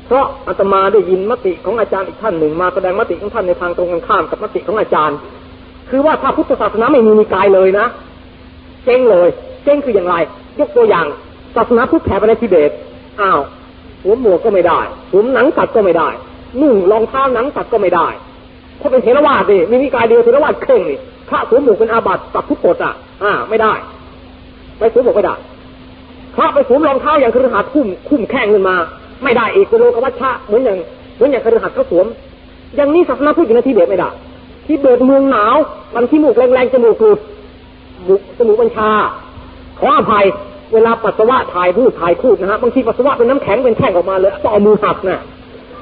เพราะอาตมาได้ยินมติของอาจารย์อีกท่านหนึ่ง มาแสดงมติของท่านในทางตรงกันข้ามกับมติของอาจารย์ คือว่าถ้าพุทธศาสนาไม่มีนิกายเลยนะเจ๊งเลยเจ๊งคืออย่างไรยกตัวอย่างศาสนาพุทธแผ่ไปในทิเบตอ้าวสวมหมวกก็ไม่ได้สวมหนังสัตว์ก็ไม่ได้ นุ่งรองเท้าหนังสัตว์ก็ไม่ได้เพราะเป็นเทรวาสดิมีนิกายเดียวเทรวาสเคร่งนี่พระสวมหมวกเป็นอาบัติกับทุกกฎอะ อ่า ไม่ได้ไปสวมหมวกไม่ได้พระไปสวมรองเท้าอย่างคฤหัสถ์คุ้มคุ้มแข้งขึ้นมา ไม่ได้อีกเป็นโลกวัชชะเหมือนอย่างเหมือนอย่างคฤหัสถ์เขาสวม อย่างนี้ศาสนาพุทธอยู่ในทิเบตไม่ได้ทิเบตเมืองหนาวมันที่มูกแรงๆจมูกหลุดบุกจมูกบัญชาขออภัยเวลาปัสสาวะถ่ายพูดถ่ายพูดนะฮะบางทีปัสสาวะเป็นน้ำแข็งเป็นแท่งออกมาเลยต้อมือหักน่ะ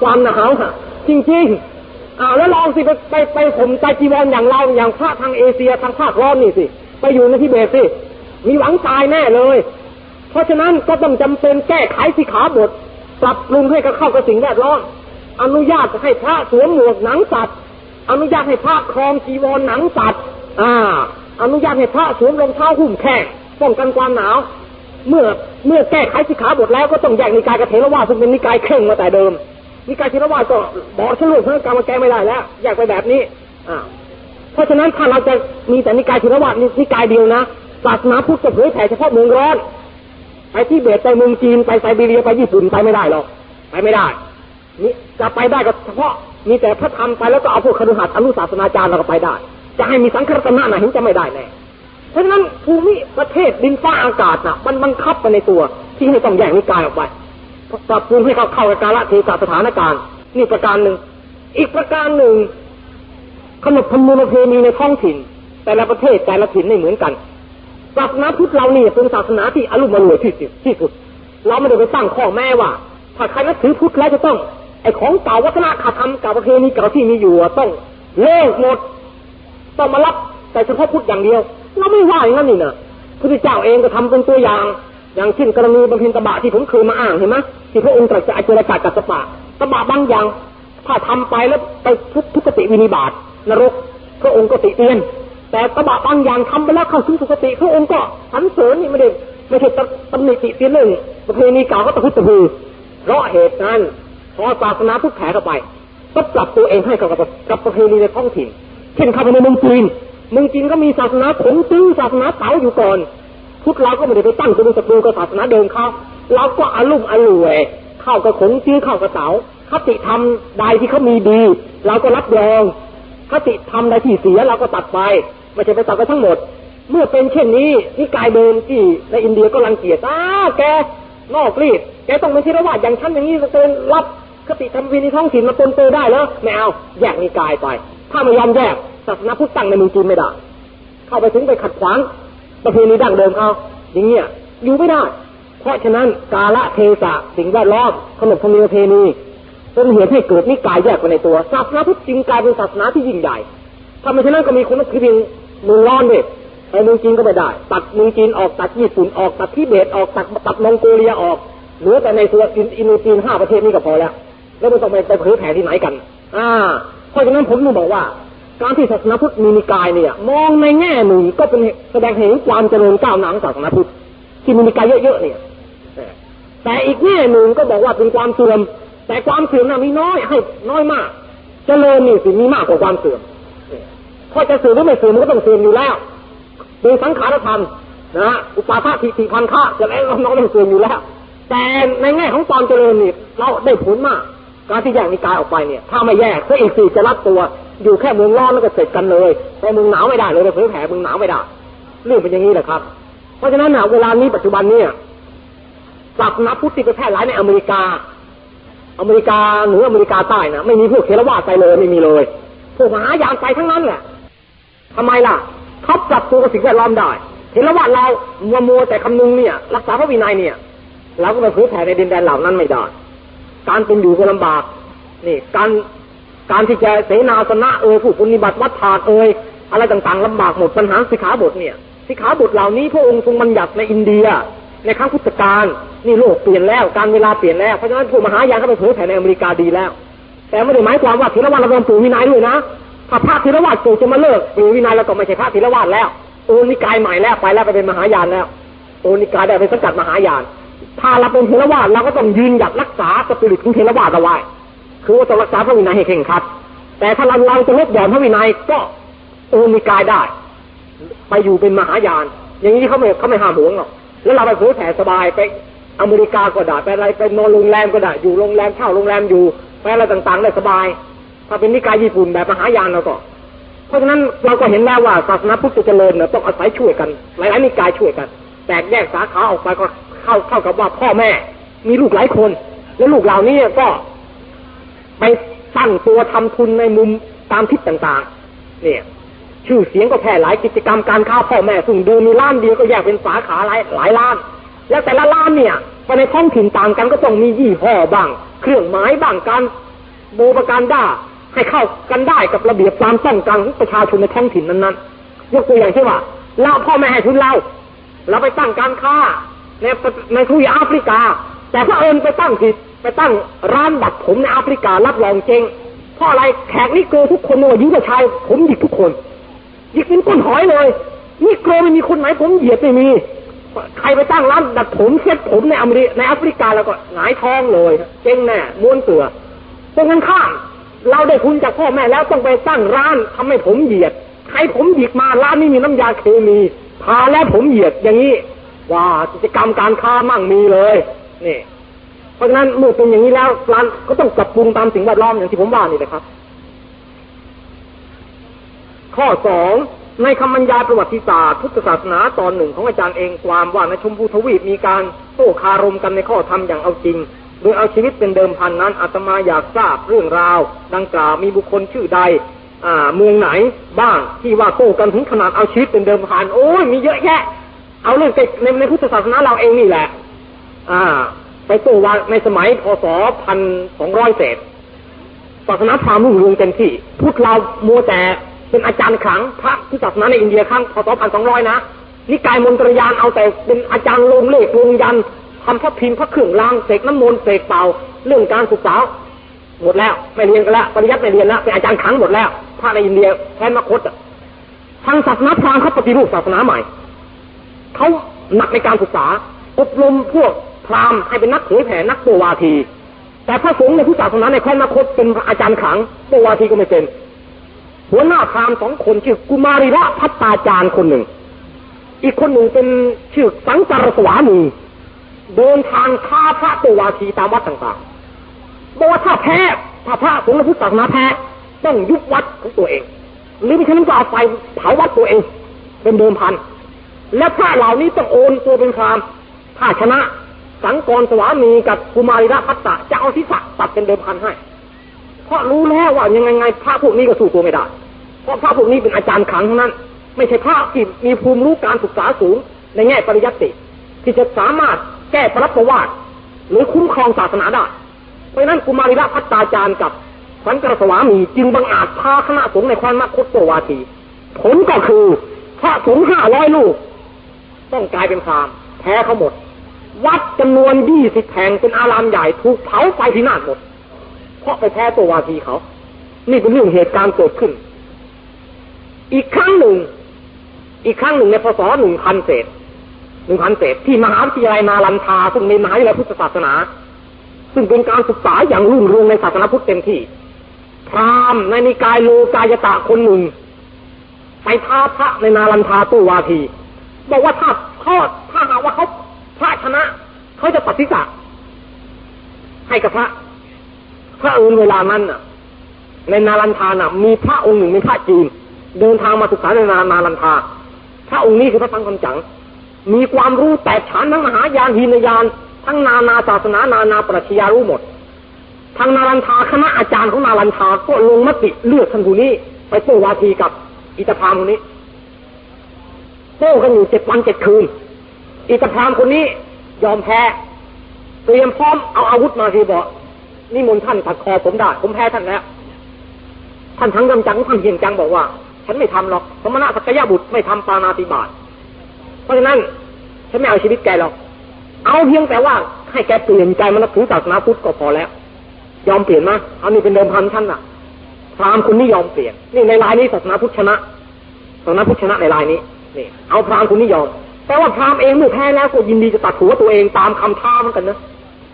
ความหนาวฮะจริงๆอ่าแล้วลองสิไปไปไปผมใจจีวรอย่างเราอย่างพระทางเอเชียทางภาคร้อนนี่สิไปอยู่ในทิเบตสิมีหวังตายแน่เลย เพราะฉะนั้นก็ต้องจำเป็นแก้ไขสิขาบท ปรับปรุงให้กับเข้ากับสิ่งแวดล้อมอนุญาตให้พระสวมหมวกหนังสัตว์อนุญาตให้พระครองจีวรหนังสัตว์อ่า อนุญาตให้พระสวมรองเท้าหุ้มแข้งป้องกันความหนาว เมื่อเมื่อแก้ไขสิขาบทแล้วก็ต้องแยกนิกายกับเทรวาสซึ่งเป็นนิกายเคร่งมาแต่เดิม นิกายเทรวาสก็บอกฉลุเพื่อกรรมแก้ไม่ได้แล้วแยากไปแบบนี้อ่าเพราะฉะนั้นถ้าเราจะมีแต่นิกายเทรวาสนิกายเดียวนะศาสนาพุทธจะเผยแผ่เฉพาะเมืองร้อนไปที่เบตไปเมืองจีนไปไซบีเรียไปญี่ปุ่นไปไม่ได้หรอกไปไม่ได้นี่จะไปได้ก็เฉพาะมีแต่พระธรรมไปแล้วก็เอาพวกคฤหัสถ์อนุศาสนาจารย์เราก็ไปได้ จะให้มีสังฆรัตนะนะเห็นจะไม่ได้แน่เพราะฉะนั้นภูมิประเทศดินฟ้าอากาศน่ะมันบังคับไปในตัว ที่ให้ต้องแยกนิกายออกไป ปรับปรุงให้เขาเข้ากับกาลเทศะสถานการณ์นี่ประการหนึ่ง อีกประการหนึ่งขนบธรรมเนียมประเพณีในท้องถิ่น แต่ละประเทศแต่ละถิ่นไม่เหมือนกันศาสนาพุทธเราเนี่ยเป็นศาสนาที่อารมณ์มรวยที่สุดที่สุด เราไม่ได้ไปตั้งข้อแม่ว่า ถ้าใครนับถือพุทธแล้วจะต้อง ไอของเก่าวัฒนธรรมเก่าประเพณีเก่าที่มีอยู่ต้องเลิกหมดต้องมารับแต่เฉพาะพุทธอย่างเดียว เราไม่ว่าอย่างนั้นนี่นะพระพุทธเจ้าเองก็ทำเป็นตัวอย่าง อย่างเช่นกรณีบำเพ็ญตบะที่ผมเคยมาอ้างเห็นไหมที่พระองค์ตรัสจะอเจรกากับสปะตบะบางอย่าง ถ้าทำไปแล้วไปทุกทุกขติวินิบาตนรก พระองค์ก็ติเตียน แต่ตบะบางอย่างทำไปแล้วเข้าถึงสุคติพระองค์ก็สรรเสริญนี่ไม่ได้ไม่ใช่ตำหนิติเตียนเรื่องประเพณีเก่าก็ตะพุตะพือเพราะเหตุนั้นพอศาสนาพุทธแผ่เข้าไปก็ปรับตัวเองให้กับกับประเพณีในท้องถิ่นเช่นเข้าไปในเมืองจีนเมืองจีนก็มีศาสนาผงตื้อศาสนาเต๋าอยู่ก่อน พุทธเราก็ไม่ได้ไปตั้งตัวเป็นศัตรูกับศาสนาเดิมเขาเราก็อารุ่มอร่วยเข้ากับขงจื้อเข้ากับเต๋าคติธรรมใดที่เขามีดีเราก็รับรองคติธรรมใดที่เสียเราก็ตัดไปไม่ใช่ไปตัดไปทั้งหมด เมื่อเป็นเช่นนี้นิกายเดิมที่ในอินเดียก็รังเกียจอ้าแกนอกรีดแกต้องเป็นเทรวาอย่างฉันอย่างนี้จะเป็นรับคติธรรมวินิท้องถิ่นมาปนเปื้อได้แล้วไม่เอาแยกนิกายไป ถ้าไม่ยอมแยกศาสนาพุทธตั้งในเมืองจีนไม่ได้ เข้าไปถึงไปขัดขวาง ประเพณีดั้งเดิมเขาอย่างเงี้ยอยู่ไม่ได้ เพราะฉะนั้นกาละเทศะสิ่งแวดล้อมขนบธรรมเนียมประเพณีเป็นเหตุให้เกิดนิกายแยกไปในตัวศาสนาพุทธจึงกลายเป็นศาสนาที่ยิ่งใหญ่ถ้าไม่ฉะนั้นก็มีคนนับถือเพียงมืองร้อนเด็ไปเมืองจีนก็ไม่ได้ ตัดมืองจีนออกตัดญี่ปุ่นออกตัดทิเบตออกตัดตัดมองโกเลียออกเหลือแต่ในส่วนอินโดจีนห้าประเทศนี้ก็พอแล้ว แล้วไม่ต้องไปไปเผยแผ่ที่ไหนกัน อ่าเพราะฉะนั้นผมต้องบอกว่า การที่ศาสนาพุทธมีนิกายเนี่ย มองในแง่หนึ่งก็เป็นแสดงเห็นความเจริญก้าวหน้าของศาสนาพุทธที่มีนิกายเยอะๆเนี่ยแต่อีกแง่หนึ่งก็บอกว่าเป็นความเสื่อม แต่ความเสื่อมน่ะมีน้อยให้น้อยมาก เจริญนี่สิมีมากกว่าความเสื่อมเพราะจะเสื่อมหรือไม่เสื่อมมันก็ต้องเสื่อมอยู่แล้วเป็นสังขารธรรมนะอุปาททิฏฐิพันธะจะแล้วน้องต้องเสื่อมอยู่แล้ว แต่ในแง่ของความเจริญนี่เราได้ผลมาก การที่แยกนิกายออกไปเนี่ย ถ้าไม่แยกก็อีกสี่จะรัดตัว อยู่แค่เมืองร้อนแล้วก็เสร็จกันเลยแต่เมืองหนาวไม่ได้เลยไปเผยแผ่เมืองหนาวไม่ได้เรื่องเป็นอย่างนี้แหละครับ เพราะฉะนั้นนะเวลานี้ปัจจุบันเนี่ยศาสนาพุทธที่ไปแพร่หลายในอเมริกา อเมริกาเหนืออเมริกาใต้นะไม่มีพวกเทรวาสไปเลยไม่มีเลยพวกมหายานไปทั้งนั้นแหละทำไมล่ะเขาปรับตัวกับสิ่งแวดล้อมได้เทรวาสเรามัวมัวแต่คำนึงเนี่ย รักษาพระวินัยเนี่ยเราก็ไปเผยแผ่ในดินแดนเหล่านั้นไม่ได้การเป็นอยู่ก็ลำบาก นี่ การ การที่จะเสนาสนะเอ่ยผู้ปฏิบัติวัดถาดเอ่ยอะไรต่างๆลำบากหมดปัญหาสิกขาบทเนี่ยสิกขาบทเหล่านี้พระองค์ทรงบัญญัติในอินเดีย ในครั้งพุทธกาลนี่โลกเปลี่ยนแล้วการเวลาเปลี่ยนแล้วเพราะฉะนั้นผู้มหายานก็ไปเผยแผ่ในอเมริกาดีแล้ว แต่ไม่ได้หมายความว่าเทรวาสเราต้องปลูกวินัยด้วยนะถ้าพระเถรวาทปลูกจะมาเลิกปลูกวินัยแล้วก็ไม่ใช่พระเถรวาทแล้วโอนิกายใหม่แล้วไปแล้วไปเป็นมหายานแล้วโอนิกายได้เป็นสังกัดมหายานถ้าเราเป็นเถรวาทเราก็ต้องยืนหยัดรักษาสปิริตของเถรวาทเอาไว้ คือว่าต้องรักษาพระวินัยให้เคร่งครัด แต่ถ้าเราเราจะลดหย่อนพระวินัยก็โอนิกายได้ ไปอยู่เป็นมหายาน อย่างนี้เขาไม่เขาไม่ห้ามหวงหรอกแล้วเราไปเผยแผ่สบายไปอเมริกาก็ได้ไปอะไรไปนอนโรงแรมก็ได้อยู่โรงแรมเช่าโรงแรมอยู่ไปอะไรต่างๆได้สบาย ถ้าเป็นนิกายญี่ปุ่นแบบมหายานเราก็ เพราะฉะนั้นเราก็เห็นแล้วว่าศาสนาพุทธจะเจริญเนี่ยต้องอาศัยช่วยกันหลายๆนิกายช่วยกัน แตกแยกสาขาออกไปก็เข้าเข้ากับว่าพ่อแม่ มีลูกหลายคน แล้วลูกเหล่านี้ก็ ไปตั้งตัวทำทุนในมุมตามทิศต่างๆ เนี่ย ชื่อเสียงก็แพร่หลายกิจกรรมการค้าพ่อแม่สุ่งดิมมีร้านเดียวก็แยกเป็นสาขาหลายหลายร้าน แล้วแต่ละร้านเนี่ยไปในท้องถิ่นต่างกันก็ต้องมียี่ห้อบ้าง เครื่องหมายบ้างการโบประการด้าให้เข้ากันได้กับระเบียบความต้องการของประชาชนในท้องถิ่นนั้นๆยกตัวอย่างเช่นว่าเราพ่อแม่ให้ทุนเราเราไปตั้งการค้าในในทวีปแอฟริกา แต่พระเอิญไปตั้งผิด ไปตั้งร้านบัตรผมในแอฟริการับรองเจงเพราะอะไรแขกนี่เกอทุกคนเลยหญิงกับชาย ผมหยิกทุกคนหยิกเป็นก้นหอยเลยนี่เกอไม่มีคนไหนผมเหยียดไม่มี ใครไปตั้งร้านดัดผมเช็ดผมในอเมริในแอฟริกาแล้วก็หงายท้องเลย เจ๊งแน่ม้วนเสือตรงกันข้ามเราได้ทุนจากพ่อแม่แล้วต้องไปตั้งร้านทำให้ผมเหยียดใครผมหยิกมาร้านนี้มีน้ำยาเคมีทาแล้วผมเหยียดอย่างนี้ว่ากิจกรรมการค้ามั่งมีเลยนี่ เพราะฉะนั้นเมื่อเป็นอย่างนี้แล้วร้านก็ต้องปรับปรุงตามสิ่งแวดล้อมอย่างที่ผมว่านี่แหละครับ ข้อสองในคำบรรยายประวัติศาสตร์พุทธศาสนาตอนหนึ่งของอาจารย์เองความว่าในชมพูทวีปมีการโต้คารมกันในข้อธรรมอย่างเอาจริง โดยเอาชีวิตเป็นเดิมพันนั้นอาตมาอยากทราบเรื่องราว ดังกล่าวมีบุคคลชื่อใดอ่าเมืองไหนบ้างที่ว่าโต้กันถึงขนาดเอาชีวิตเป็นเดิมพันโอ้ยมีเยอะแยะ เอาเรื่องในในพุทธศาสนาเราเองนี่แหละ อ่า ไปโต้ว่าในสมัยพศพันสองร้อยเศษศาสนาพราหมณ์รุ่งเรืองเต็มที่พุทธเรามัวแต่เป็นอาจารย์ขังพระที่ศาสนาในอินเดียครั้งพศพันสองร้อยนะนิกายมนตรยานเอาแต่เป็นอาจารย์ลงเลขลงยันทำพระพิมพ์พระเครื่องรางเสกน้ำมนต์เสกเป่าเรื่องการศึกษาหมดแล้วไม่เรียนกันแล้วปริยัติไม่เรียนแล้วเป็นอาจารย์ขังหมดแล้วพระในอินเดียแทนมคตทางศาสนาพราหมณ์เขาปฏิรูปศาสนาใหม่เขาหนักในการศึกษาอบรมพวก พราหมณ์ให้เป็นนักเผยแผ่นักโตวาที แต่พระสงฆ์ในพุทธศาสนาในแคว้นมคตเป็นอาจารย์ขังโตวาทีก็ไม่เป็น หัวหน้าพราหมณ์สองคนชื่อกุมารีระพัตตาจารย์คนหนึ่ง อีกคนหนึ่งเป็นชื่อสังสารสวามีเดินทางฆ่าพระตัววาทีตามวัดต่างๆบอกว่าถ้าแพ้ถ้าพระสงฆ์ในพุทธศาสนาแพ้ต้องยุบวัดของตัวเอง หรือไม่ฉะนั้นก็เอาไฟเผาวัดตัวเอง เป็นเดิมพัน และพระเหล่านี้ต้องโอนตัวเป็นพราหมณ์ถ้าชนะ สังกรสวามีกับกุมารีระพัตตาจะเอาทิศตัดเป็นเดิมพันให้ เพราะรู้แล้วว่ายังไงไงพระพวกนี้ก็สู้ตัวไม่ได้ เพราะพระพวกนี้เป็นอาจารย์ขังทั้งนั้น ไม่ใช่พระที่มีภูมิรู้การศึกษาสูงในแง่ปริยัติ ที่จะสามารถแก้พระประวัติหรือคุ้มครองศาสนาได้ เพราะนั้นกุมารีระพัตตาจารย์กับสันกรสวามีจึงบังอาจพาคณะสงฆ์ในคว้นมคตโตวาทีผลก็คือพระสงฆ์ห้าร้อยลูก ต้องกลายเป็นพรามแพ้เขาหมด วัดจำนวนยี่สิบแห่งเป็นอารามใหญ่ถูกเผาไฟพินาศหมด เพราะไปแพ้ตัววาทีเขา นี่เป็นเรื่องเหตุการณ์เกิดขึ้น อีกครั้งหนึ่ง อีกครั้งหนึ่งในพศหนึ่งพันเศษหนึ่งพันเศษที่มหาวิทยาลัยนาลันทาซึ่งเป็นมหาวิทยาลัยพุทธศาสนา ซึ่งเป็นการศึกษาอย่างรุ่งเรืองในศาสนาพุทธเต็มที่พราหมณ์ในนิกายโลกายตะคนหนึ่งไปท้าพระในนาลันทาตู้วาที บอกว่าถ้าทอดถ้าหากว่าเขา พระเขาจะปฏิสัให้กับพระ พระอื่นเวลานั้นน่ะในนาลันทาน่ะมีพระองค์หนึ่งเป็นพระจีน เดินทางมาศึกษาในนานาลันทาพระองค์นี้คือพระสังฆจังมีความรู้แตกฉานทั้งมหายานหินยาน ทั้งนานาศาสนานานาปรัชญารู้หมดทางนาลันทาคณะอาจารย์ของนาลันทาก็ลงมติเลือกท่านผู้นี้ ไปโต้วาทีกับอิตาพามคนนี้โต้กันอยู่เจ็ดวันเจ็ดคืน อิตาพามคนนี้ ยอมแพ้ เตรียมพร้อมเอาอาวุธมาทีบอกนี่มนต์ท่านตัดคอผมได้ผมแพ้ท่านแล้ว ท่านทั้งกำจังท่านเฮียงจังบอกว่า ฉันไม่ทำหรอกสมณะสักยะบุตรไม่ทำปานาติบาตเพราะฉะนั้นฉันไม่เอาชีวิตแกหรอก เอาเพียงแต่ว่าให้แกเปลี่ยนใจมานับถือศาสนาพุทธก็พอแล้ว ยอมเปลี่ยนมาเอานี่เป็นเดิมพันท่านน่ะพรามณ์คนนี้ยอมเปลี่ยน นี่ในรายนี้ศาสนาพุทธชนะศาสนาพุทธชนะในรายนี้นี่เอาพรามณ์คนนี้ยอม แต่ว่าพราหมณ์เองเมื่อแพ้แล้วก็ยินดีจะตัดหัวตัวเองตามคำท้าเหมือนกันนะ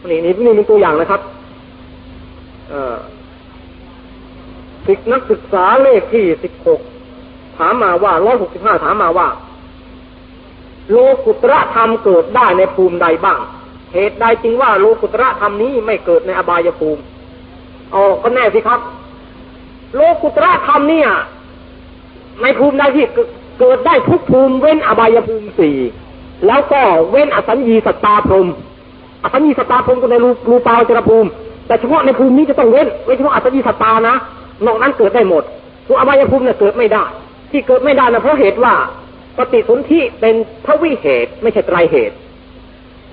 นี่นี่นี่เป็นตัวอย่างนะครับเออศึกนักศึกษาเลขที่สิบหกถามมาว่าร้อยหกสิบห้าถามมาว่า โลกุตระธรรมเกิดได้ในภูมิใดบ้าง เหตุใดจึงว่าโลกุตระธรรมนี้ไม่เกิดในอบายภูมิอ๋อก็แน่สิครับ โลกุตระธรรมเนี่ย ในภูมิใดที่ เกิดได้ทุกภูมิเว้นอบายภูมิสี่แล้วก็เว้นอสัญญีสตาพรมอสัญญีสตาพรมก็ในรูรูปาวจรภูมิ แต่เฉพาะในภูมินี้จะต้องเว้นเว้นเฉพาะอสัญญีสตานะนอกนั้นเกิดได้หมดส่วอบายภูมิเนี่ยเกิดไม่ได้ ที่เกิดไม่ได้นะเพราะเหตุว่าปฏิสนธิเป็นทวิเหตุไม่ใช่ไตรเหตุ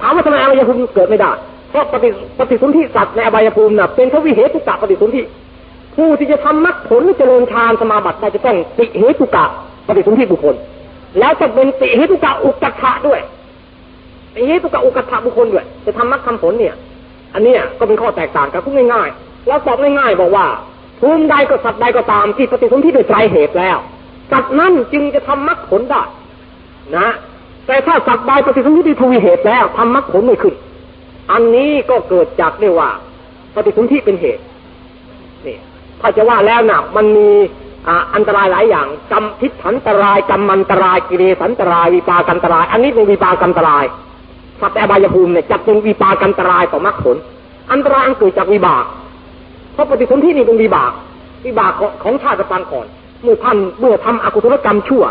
ถามว่าทำไมอบายภูมิเกิดไม่ได้เพราะปฏิปฏิสนธิสัตว์ในอบายภูมิน่ะเป็นทวิเหตุกะปฏิสนธิผู้ที่จะทำมรรคผลเจริญฌานสมาบัติได้จะต้องติเหตุกะ ฏิสนธิบุคคล แล้วจะเป็นติเหตุกะอุกัฏฐะด้วยติเหตุกะอุกัฏฐะบุคคลด้วย จะทำมรรคทำผลเนี่ย อันนี้ก็เป็นข้อแตกต่างกันพูดง่ายๆแล้วตอบง่ายๆบอกว่าภูมิใดก็สัตว์ใดก็ตามที่ปฏิสนธิโดยไตรเหตุแล้วสัตว์นั้นจึงจะทำมรรคผลได้นะแต่ถ้าสัตว์ใดปฏิสนธิที่ทวีเหตุแล้วทำมรรคผลไม่ขึ้น อันนี้ก็เกิดจากเรียกว่า ปฏิสนธิเป็นเหตุนี่ถ้าจะว่าแล้วนะมันมี อันตรายหลายอย่างกรรมทิฏฐันตรายกรรมันตรายกิเลสันตรายวิปากันตราย อันนี้เป็นวิปากันตรายสัตว์อบายภูมิเนี่ยจัดเป็นวิปากันตรายต่อมรรคผล อันตรายอันเกิดจากวิบากเพราะปฏิสนธินี่เป็นวิบาก วิบากของชาติปางก่อนเมื่อท่านเมื่อทำอกุศลกรรมชั่ว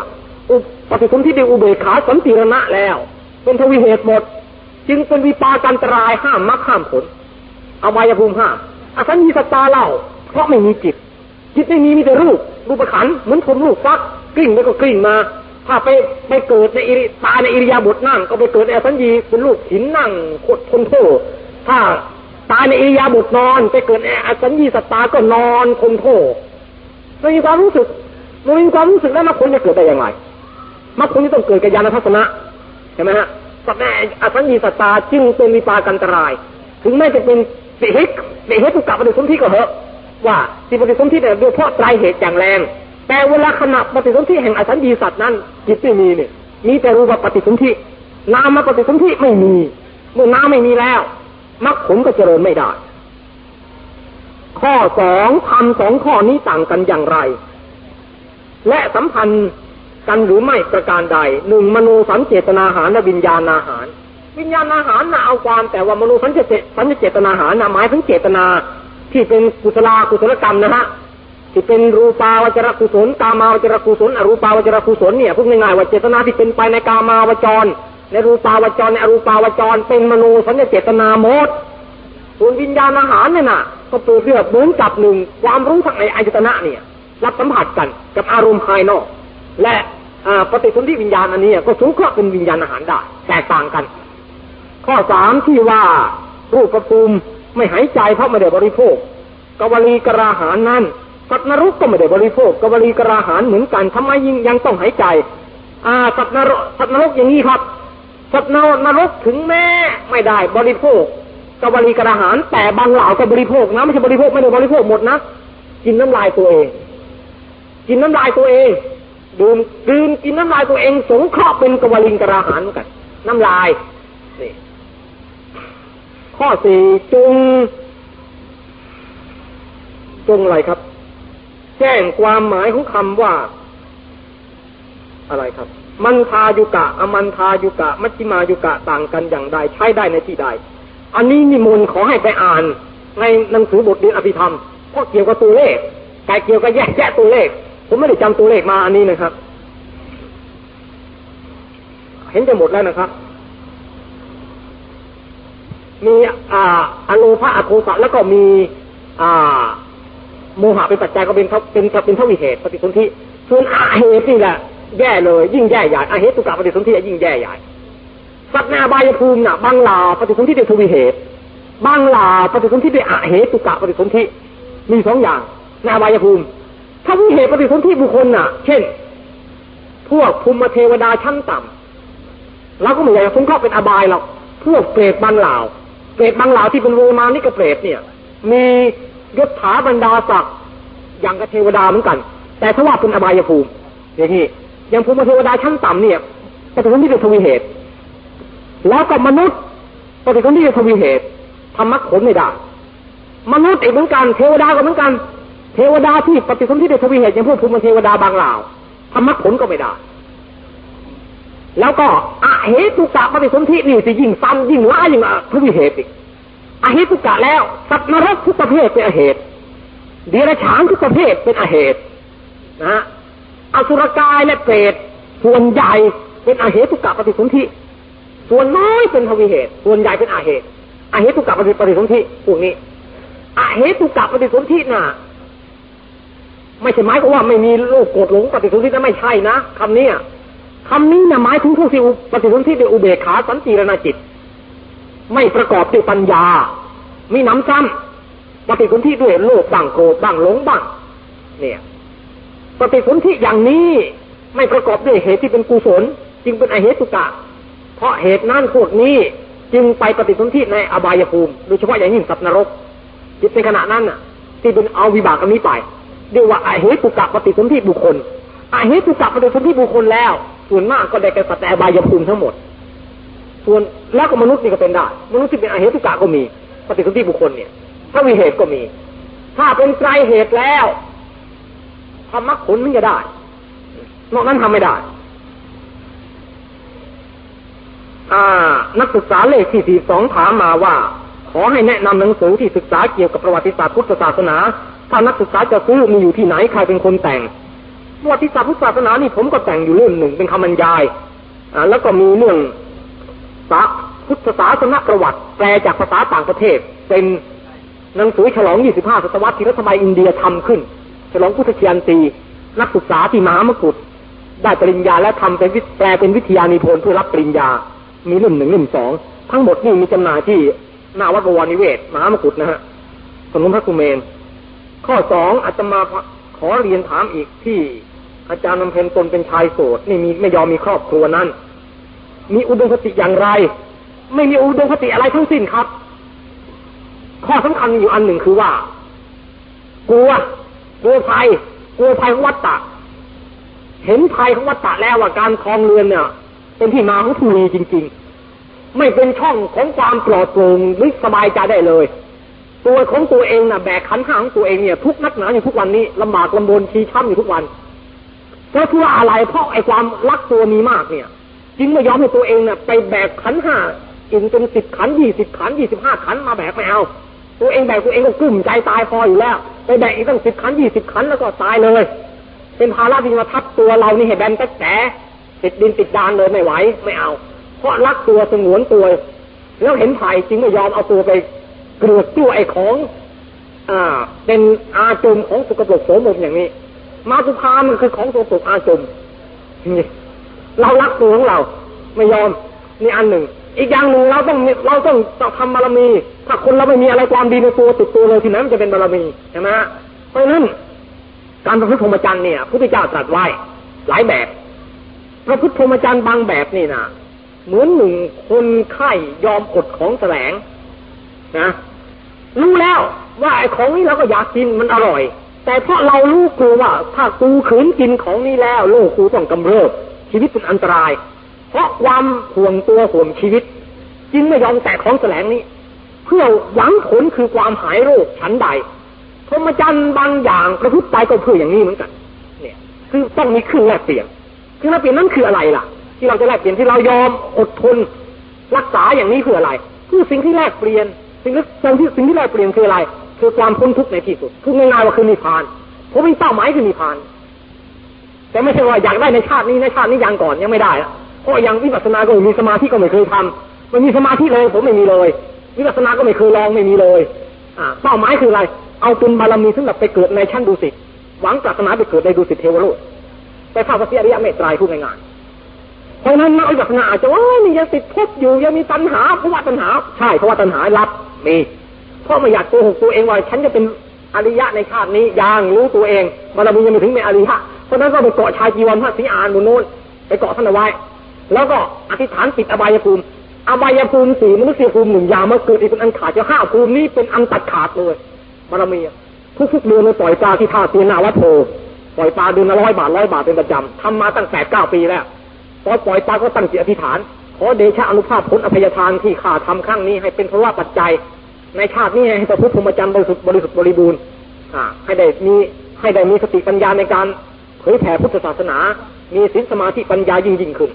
อุปฏิสนธิได้อุเบกขาสันติรณะแล้ว เป็นทวีเหตุหมด จึงเป็นวิปากันตรายห้ามมรรคห้ามผลอบายภูมิห้ามอสัญญีสตาเล่า เพราะไม่มีจิต จิตไม่มีมีแต่รูปรูปขันเหมือนคนรูปฟักกลิ้งไปก็กลิ้งมา ถ้าไปไปเกิดในอิริตาในอิริยาบถนั่ง ก็ไปเกิดในอสัญญีเป็นรูปหินนั่งโคตรทนโทษถ้าตายในอิริยาบถนอน ไปเกิดในอสัญญีสตาก็นอนทนโทษไม่มีความรู้สึกไม่มีความรู้สึกแล้วมรรคผลจะเกิดได้อย่างไรมรรคผลจะต้องเกิดกับญาณทัศนะใช่ไหมฮะสัตว์ในอสัญญีสตาจึงเป็นวิปากันตราย ถึงแม้จะเป็นเสหิกสิหิตุกับปฏิสนธิก็เหอะ ว่าสิตปฏิสนธิเนี่ยโดยเพราะไตรเหตุอย่างแรง แต่เวลาขณะปฏิสนธิแห่งอสัญญีสัตว์นั้นจิตไม่มีเนี่ยมีแต่รูปปฏิสนธินามปฏิสนธิไม่มี เมื่อน้ำไม่มีแล้วมรรคผลก็เจริญไม่ได้ ข้อสองทำสองข้อนี้ต่างกันอย่างไร และสัมพันธ์กันหรือไม่ประการใดหนึ่งมโนสัญเจตนาหารและวิญญาณอาหาร วิญญาณอาหารนะเอาความแต่ว่ามโนสัญเจตสัญเจตนาหารนะหมายถึงเจตนา ที่เป็นกุศลากุศลกรรมนะฮะที่เป็นรูปาวจรกุศลกามาวจรกุศลอรูปาวจรกุศลเนี่ยพูดง่ายๆว่าเจตนาที่เป็นไปในกามาวจร ในรูปาวจรในอรูปาวจร เป็นมโนสัญญเจตนาหมดส่วนวิญญาณอาหารเนี่ยนะก็เปรียบเทียบเหมือนกับหนึ่งความรู้ทางในอายตนะเนี่ย รับสัมผัสกันกับอารมณ์ภายนอก และปฏิสนธิวิญญาณอันนี้ก็สูงเคราะเป็นวิญญาณอาหารได้แตกต่างกัน ข้อสามที่ว่ารูปกระปุม ไม่หายใจเพราะไม่ได้บริโภค กวลีกราหารนั้นสัตว์นรกก็ไม่ได้บริโภค กวลีกราหารเหมือนกันทำไมยังยังต้องหายใจ อ่าสัตว์นรกสัตว์นรกอย่างนี้ครับสัตว์นรกถึงแม้ไม่ได้บริโภคกวลีกราหาร แต่บางเหล่าก็บริโภคนะไม่ใช่บริโภคไม่ได้บริโภคหมดนะกินน้ำลายตัวเอง กินน้ำลายตัวเองดื่มกินน้ำลายตัวเอง สงเคราะห์เป็นกวลิงกระหารเหมือนกัน น้ำลายนี่ ข้อสี่จงจงอะไรครับ แจ้งความหมายของคำว่า อะไรครับ มันทายุกะ อมันทายุกะ มัชฌิมายุกะต่างกันอย่างใดใช้ได้ในที่ใด อันนี้นิมนต์ขอให้ไปอ่าน ในหนังสือบทเรียนอภิธรรมเพราะเกี่ยวกับตัวเลขแต่เกี่ยวกับแยกแยะตัวเลข ผมไม่ได้จำตัวเลขมาอันนี้นะครับ เห็นจะหมดแล้วนะครับ มีอ่าอโลภะอโทสะแล้วก็มีอ่าโมหะเป็นปัจจัยก็เป็นเท่าเป็นเป็นเท่าวิเหตุปฏิสนธิส่วนอาเหตุนี่แหละแย่เลย ยิ่งแย่ใหญ่อาเหตุตุกะปฏิสนธิยิ่งแย่ใหญ่สัตว์นาบายภูมิน่ะบางลาปฏิสนธิเป็นทวิเหตุบางลาปฏิสนธิเป็นอาเหตุตุกะปฏิสนธิมีสองอย่างนอบายภูมิถ้าวิเหตุปฏิสนธิบุคคลน่ะ เช่น พวกภูมิเทวดาชั้นต่ำเราก็ไม่อยากจะสงเคราะห์เป็นอบายหรอกพวกเปรตบางล่า เปรตบางเหล่าที่เป็นโวมานิกเปรตเนี่ย มียศถาบรรดาศักดิ์อย่างกับเทวดาเหมือนกัน แต่ถ้าว่าเป็นอบายภูมิ อย่างนี้อย่างภูมิเทวดาชั้นต่ำเนี่ยปฏิสนธิเป็นทวีเหตุ แล้วกับมนุษย์ปฏิสนธิเป็นทวีเหตุทำมรรคผลไม่ได้ มนุษย์อีกเหมือนกัน เทวดาก็เหมือนกัน เทวดาที่ปฏิสนธิเป็นทวีเหตุอย่างพวกภูมิเทวดาบางเหล่าทำมรรคผลก็ไม่ได้ แล้วก็อะเหตุกะปฏิสนธินี่สิยิ่งซ้ำยิ่งล้ายิ่งทวีเหตุอีกอะเหตุกะแล้วสัตว์นรกทุกประเภทเป็นอเหตุเดรัจฉานทุกประเภทเป็นอเหตุนะอสุรกายและเปรตส่วนใหญ่เป็นอาเหตุกะปฏิสนธิส่วนน้อยเป็นทวีเหตุ ส่วนใหญ่เป็นอาเหตุอาเหตุกะปฏิปฏิสนธิพวกนี้อาเหตุกะปฏิสนธิน่ะ ไม่ใช่หมายความว่าไม่มีโลกโกรธหลงปฏิสนธินะไม่ใช่นะคำนี้ คำนี้นะหมายถึงผู้ที่ปฏิสนธิด้วยอุเบกขาสันติรณจิต ไม่ประกอบด้วยปัญญา มีน้ำซ้ำปฏิสนธิด้วยโลภบ้างโกรธบ้างหลงบ้าง เนี่ยปฏิสนธิอย่างนี้ไม่ประกอบด้วยเหตุที่เป็นกุศล จึงเป็นอเหตุกะ เพราะเหตุนั้นพวกนี้จึงไปปฏิสนธิในอบายภูมิโดยเฉพาะอย่างยิ่งสัตว์นรก จิตในขณะนั้นน่ะ ที่เป็นเอาวิบากอันนี้ไปเรียกว่าอเหตุกะปฏิสนธิบุคคล อเหตุกะปฏิสนธิบุคคลแล้ว ส่วนมากก็ได้แก่สัตว์ใบายภูมิทั้งหมด ส่วนแล้วก็มนุษย์นี่ก็เป็นได้ มนุษย์ที่เป็นอเหตุกะก็มีปฏิสนธิบุคคลเนี่ย ถ้ามีเหตุก็มี ถ้าเป็นไตรเหตุแล้วทำมรรคผลมันจะได้ นอกนั้นทำไม่ได้ อ่า นักศึกษาเลขที่สี่สองถามมาว่า ขอให้แนะนำหนังสือที่ศึกษาเกี่ยวกับประวัติศาสตร์พุทธศาสนา ถ้านักศึกษาจะซื้อมีอยู่ที่ไหนใครเป็นคนแต่ง ประวัติศาสตร์พุทธศาสนานี่ผมก็แต่งอยู่เล่มหนึ่งเป็นคำบรรยายอ่าแล้วก็มีเรื่องสาพุทธศาสนประวัติ แปลจากภาษาต่างประเทศ เป็นหนังสือฉลอง 25 ศตวรรษที่รัฐบาลอินเดียทำขึ้น ฉลองพุทธเคียนตีนักศึกษาที่มหามกุฏได้ปริญญาและทำเป็นวิแปลเป็นวิทยานิพนธ์เพื่อรับปริญญา มีเล่มหนึ่งเล่มสองทั้งหมดนี่มีจำหน่ายที่หน้าวัดบวรนิเวศมหามกุฏนะฮะถนนพระสุเมน ข้อสองอาตมาขอเรียนถามอีกที่ อาจารย์นำเพนตนเป็นชายโสดนี่มีไม่ยอมมีครอบครัวนั้น มีอุดมคติอย่างไร ไม่มีอุดมคติอะไรทั้งสิ้นครับ ข้อสำคัญอยู่อันหนึ่งคือว่า กลัวกลัวภัยกลัวภัยของวัฏฏะเห็นภัยของวัฏฏะแล้วว่าการคลองเรือนเนี่ย เป็นที่มาของทุลีจริง ๆ ไม่เป็นช่องของความปลอดโปร่งหรือสบายใจได้เลย ตัวของตัวเองน่ะแบกขันห้าของตัวเองเนี่ย ทุกนักหนาอยู่ทุกวันนี้ลำบากลำบนชีช้ำอยู่ทุกวัน เพราะเพื่ออะไรเพราะไอ้ความรักตัวมีมากเนี่ย จึงไม่ยอมให้ตัวเองน่ะไปแบกขันห้าอินเป็นสิบขันยี่สิบขันยี่สิบห้าขันมาแบกไม่เอาตัวเองแบกตัวเองก็กลุ้มใจตายพออยู่แล้ว ไปแบกอีกตั้งสิบขันยี่สิบขันแล้วก็ตายเลย เป็นภาระที่มาทับตัวเรานี่ให้แบนแต่แฉติดดินติดดานเลยไม่ไหวไม่เอา เพราะรักตัวสงวนตัว แล้วเห็นภัยจึงไม่ยอมเอาตัวไปเกลือกตัวไอ้ของ อ่า เป็นอาจมของสุกปรกโสมมอย่างนี้ มาสุภามันคือของสุกปรกอาจมนี่เรารักตัวของเรา ไม่ยอมนี่อันหนึ่ง อีกอย่างหนึ่งเราต้องเราต้องทำบารมี ถ้าคนเราไม่มีอะไรความดีในตัวติดตัวเลยทีนั้นมันจะเป็นบารมีใช่ไหมเพราะฉะนั้นการประพฤติพรหมจรรย์เนี่ยพระพุทธเจ้าตรัสไว้หลายแบบพระพุทธพรหมจรรย์บางแบบนี่นะเหมือนหนึ่งคนไข้ยอมอดของแสลงนะรู้แล้วว่าไอ้ของนี้เราก็อยากกินมันอร่อย แต่เพราะเรารู้กลัวว่า ถ้ากูขืนกินของนี้แล้วโลกกูต้องกำเริบ ชีวิตเป็นอันตราย เพราะความห่วงตัวห่วงชีวิต จึงไม่ยอมแตะของแสลงนี้ เพื่อหวังผลคือความหายโรคชั้นใดพรหมจรรย์บางอย่างประพฤติไปก็เพื่ออย่างนี้เหมือนกัน เนี่ย คือต้องมีเครื่องแลกเปลี่ยนเครื่องแลกเปลี่ยนนั่นคืออะไรล่ะ ที่เราจะแลกเปลี่ยนที่เรายอมอดทน รักษาอย่างนี้เพื่ออะไรคือสิ่งที่แลกเปลี่ยน สิ่งที่สิ่งที่สิ่งที่แลกเปลี่ยนคืออะไร คือความพ้นทุกข์ในที่สุด คือง่ายๆว่าคือนิพพาน ผมมีเป้าหมายคือนิพพาน แต่ไม่ใช่ว่าอยากได้ในชาตินี้ในชาตินี้ยังก่อนยังไม่ได้ะเพราะยังวิปัสสนาก็ไม่มีสมาธิก็ไม่เคยทำมันมีสมาธิเลย ผมไม่มีเลย วิปัสสนาก็ไม่เคยลองไม่มีเลยอ่าเป้าหมายคืออะไร เอาเป็นบารมีสำหรับไปเกิดในชั้นดุสิตหวังปรารถนาไปเกิดในดุสิตเทวโลกไปเข้าพระเสียริยเมตไตรพูดง่ายๆเพราะนั้นนักวิปัสสนาอาจจะว่านี่ยังติดภพอยู่ยังมีตัณหาเพราะว่าตัณหา ใช่เพราะว่าตัณหารับมี เพราะไม่อยากโกหกตัวเองว่าฉันจะเป็นอริยะในชาตินี้ยังรู้ตัวเองบารมียังไม่ถึงเป็นอริยะเพราะนั้นก็ไปเกาะชายจีวรพระศรีอานบนโน้นไปเกาะท่านเอาไว้ แล้วก็อธิษฐานปิดอบายภูมิอบายภูมิสี่มนุษยภูมิหนึ่งยามาเกิดอีกเป็นอันขาดจะห้าภูมินี้เป็นอันตัดขาดเลยบารมีทุกๆเดือนเราปล่อยปลาที่ท่าเตียนาวัดโพปล่อยปลาเดือนละร้อยบาทร้อยบาทเป็นประจำทำมาตั้งแปดเก้าปีแล้วพอปล่อยปลาก็ตั้งจิตอธิษฐานขอเดชะอนุภาพผลอภัยทานที่ข้าทำครั้งนี้ให้เป็นเพราะว่าปัจจัย ในชาตินี้ให้ประพฤติพรหมจรรย์บริสุทธิ์บริสุทธิ์บริบูรณ์อให้ได้มีให้ได้มีสติปัญญาในการเผยแผ่พุทธศาสนา มีศีลสมาธิปัญญายิ่งยิ่งขึ้น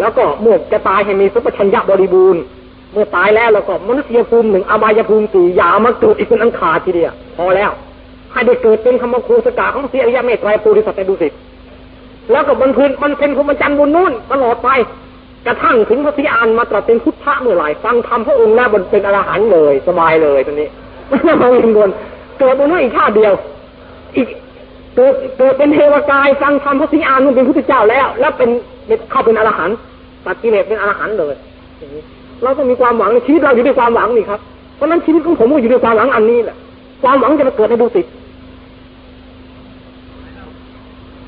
แล้วก็เมื่อจะตายให้มีสัพพัญญะบริบูรณ์ เมื่อตายแล้วแล้วก็มนุษยภูมิหนึ่งอบายภูมิสี่อย่ามาเกิดอีกเป็นอันขาทีเดียวพอแล้ว ให้ได้เกิดเป็นธรรมโคสกาของเสียอริยเมตไตรปุริสัตว์ในดุสิตแล้วก็บนพื้นมันเป็นพรหมจรรย์บนนู้นตลอดไป กระทั่งถึงพระศรีอานมาตรัสเป็นพุทธะเมื่อไหร่ฟังธรรมพระองค์แล้วบนเป็นอรหันต์เลยสบายเลยตอนนี้ไม่ต้องมาวิงวนเกิดบนนู้นอีกชาติเดียว อีกเกิดเกิดเป็นเทวกายฟังธรรมพระศรีอานมันเป็นพุทธเจ้าแล้ว แล้วเป็นเข้าเป็นอรหันต์ตัดกิเลสเป็นอรหันต์เลยเราต้องมีความหวังในชีวิตเราอยู่ด้วยความหวังนี่ครับเพราะฉะนั้นชีวิตของผมก็อยู่ด้วยความหวังอันนี้แหละความหวังจะมาเกิดในดุสิต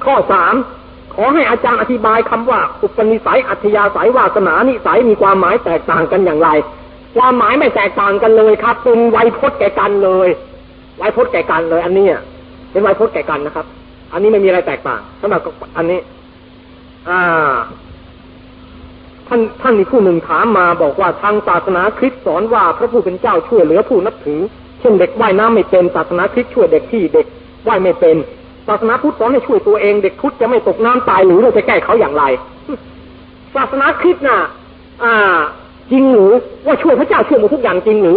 ข้อสาม ขอให้อาจารย์อธิบายคำว่า อุปนิสัยอัธยาศัยวาสนานิสัยมีความหมายแตกต่างกันอย่างไร ความหมายไม่แตกต่างกันเลยครับ เป็นไวยพจน์แก่กันเลย ไวยพจน์แก่กันเลย อันนี้เป็นไวยพจน์แก่กันนะครับ อันนี้ไม่มีอะไรแตกต่างสำหรับอันนี้ อ่า ท่านท่านมีผู้หนึ่งถามมาบอกว่าทางศาสนาคริสต์สอนว่าพระผู้เป็นเจ้าช่วยเหลือผู้นับถือ เช่นเด็กว่ายน้ำไม่เป็นศาสนาคริสต์ช่วยเด็กที่เด็กว่ายไม่เป็น ศาสนาพุทธสอนให้ช่วยตัวเองเด็กพุทธจะไม่ตกน้ำตายหรือเราจะแก้เขาอย่างไร ศาสนาคริสต์น่ะ อ่า จริงหรือว่าช่วยพระเจ้าช่วยหมดทุกอย่างจริงหรือ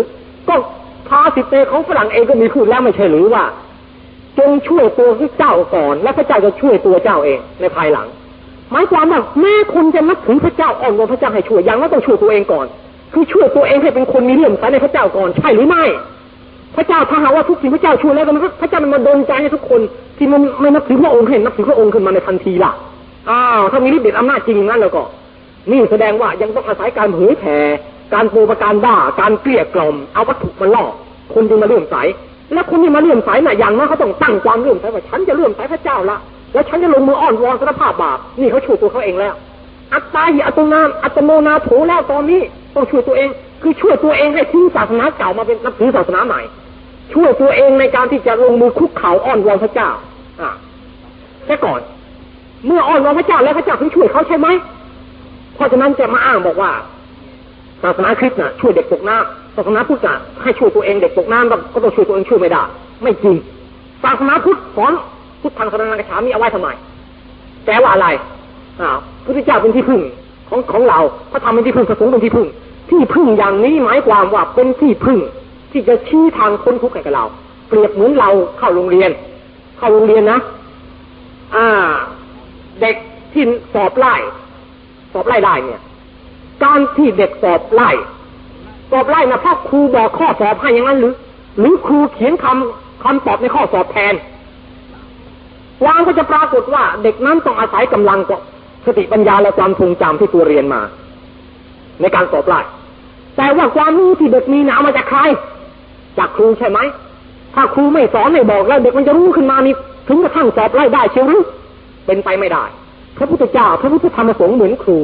ก็พาสิเตของฝรั่งเองก็มีพูดแล้วไม่ใช่หรือว่า จงช่วยตัวเจ้าก่อน แล้วพระเจ้าจะช่วยตัวเจ้าเองในภายหลัง หมายความว่าแม้คนจะนับถือพระเจ้าอ่อนวอนพระเจ้าให้ช่วยยังก็ต้องช่วยตัวเองก่อน คือช่วยตัวเองให้เป็นคนมีเลื่อมใสในพระเจ้าก่อนใช่หรือไม่ พระเจ้าถ้าหาว่าทุกสิ่งพระเจ้าช่วยแล้วมันพระเจ้ามันมาดลใจให้ทุกคน ที่มันไม่นับถือพระองค์ให้นับถือพระองค์ขึ้นมาในทันทีล่ะอ้าวถ้ามีฤทธิ์เดชอำนาจจริงงนั้นแล้วก็ นี่แสดงว่ายังต้องอาศัยการเผยแผ่การโปรประการด่าการเกลี้ยกล่อมเอาวัตถุมาล่อคนจึงมาเลื่อมใสและคนที่มาเลื่อมใสน่ะอย่างนั้นเขาต้องตั้งความเลื่อมใสว่าฉันจะเลื่อมใสพระเจ้าละแล้วฉันจะลงมืออ้อนวอนสารภาพบาปนี่เขาช่วยตัวเขาเองแล้ว อัตตาหิอัตโนนาอัตโนนาโถแล้วตอนนี้ต้องช่วยตัวเอง คือช่วยตัวเองให้ทิ้งศาสนาเก่ามาเป็นนับถือศาสนาใหม่ ช่วยตัวเองในการที่จะลงมือคุกเข่าอ้อนวอนพระเจ้าอ่าแต่ก่อน เมื่ออ้อนวอนพระเจ้าแล้วพระเจ้าถึงช่วยเขาใช่ไหมเพราะฉะนั้นจะมาอ้างบอกว่าศาสนาคริสต์น่ะช่วยเด็กตกน้ำศาสนาพุทธน่ะให้ช่วยตัวเองเด็กตกน้ำก็ต้องช่วยตัวเองช่วยไม่ได้ ไม่จริงศาสนาพุทธสอนพุทธังสรนังกระฉามีเอาไว้ทำไมแปลว่าอะไรอ่าพุทธเจ้าเป็นที่พึ่งของของเราพระธรรมเป็นที่พึ่งพระสงฆ์เป็นที่พึ่ง ที่พึ่งอย่างนี้หมายความว่าเป็นที่พึ่ง ที่จะชี้ทางพ้นทุกข์ให้กับเรา เปรียบเหมือนเราเข้าโรงเรียน เข้าโรงเรียนนะอ่า เด็กที่สอบไล่สอบไล่ได้เนี่ย การที่เด็กสอบไล่สอบไล่นะเพราะครูบอกข้อสอบให้อย่างนั้นหรือ หรือครูเขียนคำคำตอบในข้อสอบแทนวางก็จะปรากฏว่า เด็กนั้นต้องอาศัยกำลังกับสติปัญญาและความทรงจำที่ตัวเรียนมา ในการสอบไล่แต่ว่าความรู้ที่เด็กมีหนามาจากใคร จากครูใช่ไหม ถ้าครูไม่สอนไม่บอกแล้วเด็กมันจะรู้ขึ้นมานี่ถึงกระทั่งสอบไล่ได้เชียวหรือเป็นไปไม่ได้ พระพุทธเจ้า พระพุทธธรรมสงฆ์เหมือนครู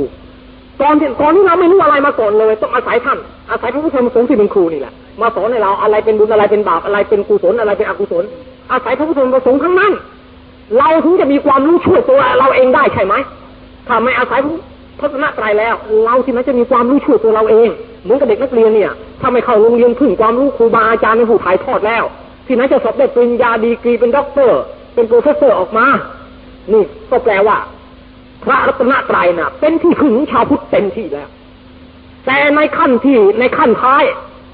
ตอนที่ตอนนี้เราไม่รู้อะไรมาก่อนเลย ต้องอาศัยท่านอาศัยพระพุทธธรรมสงฆ์ที่เป็นครูนี่แหละมาสอนให้เราอะไรเป็นบุญอะไรเป็นบาปอะไรเป็นกุศลอะไรเป็นอกุศล อาศัยพระพุทธพระสงฆ์ทั้งนั้น เราถึงจะมีความรู้ช่วยตัวเราเองได้ใช่ไหมถ้าไม่อาศัย พระรัตนตรัยแล้ว เราที่ไหนจะมีความรู้ช่วยตัวเราเองเหมือนกับเด็กนักเรียนเนี่ย ถ้าไม่เข้าโรงเรียนพึ่งความรู้ครูบาอาจารย์ในผู้ถ่ายทอดแล้ว ที่ไหนจะสอบได้ปริญญาดีกรีเป็นด็อกเตอร์ เป็น professor ออกมา นี่ก็แปลว่า พระรัตนตรัยน่ะ เป็นที่พึ่งของชาวพุทธเต็มที่แล้ว แต่ในขั้นที่ในขั้นท้าย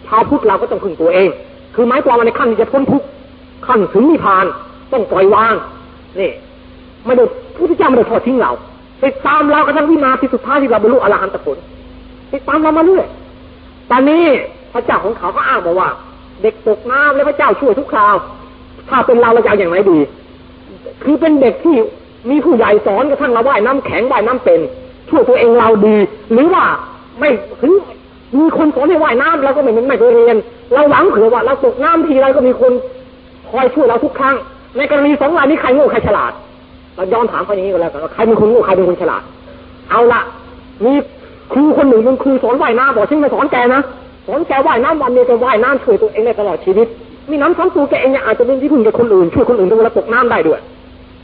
ชาวพุทธเราก็ต้องพึ่งตัวเอง คือหมายความว่าในขั้นที่จะพ้นทุกข์ขั้นถึงนิพพานต้องปล่อยวางนี่ไม่ได้พระพุทธเจ้าไม่ได้ทอดทิ้งเรา ติดตามเรากระทั่งวินาทีสุดท้ายที่เราบรรลุอรหันตผลติดตามเรามาเรื่อยตอนนี้พระเจ้าของเขาก็อ้างบอกว่า เด็กตกน้ำแล้วพระเจ้าช่วยทุกคราว ถ้าเป็นเราเราจะอย่างไรดี คือเป็นเด็กที่มีผู้ใหญ่สอนกระทั่งเราว่ายน้ำแข็งว่ายน้ำเป็นช่วยตัวเองเราดี หรือว่าไม่ถึงมีคนสอนให้ว่ายน้ำเราก็ไม่ไม่ไปเรียน เราหวังเผื่อว่าเราตกน้ำทีไรก็มีคนคอยช่วยเราทุกครั้ง ในกรณีสองรายนี้ใครโง่ใครฉลาด เราย้อนถามเขาอย่างนี้ก็แล้วกันว่าใครเป็นคนโง่ใครเป็นคนฉลาด เอาละมีครูคนหนึ่งเป็นครูสอนว่ายน้ำบอกฉันจะสอนแกนะสอนแกว่ายน้ำวันนี้แกว่ายน้ำช่วยตัวเองได้ตลอดชีวิต มีน้ำซ้ำตัวแกเองเนี่ยอาจจะเป็นที่พึ่งกับคนอื่นช่วยคนอื่นเวลาตกน้ำได้ด้วย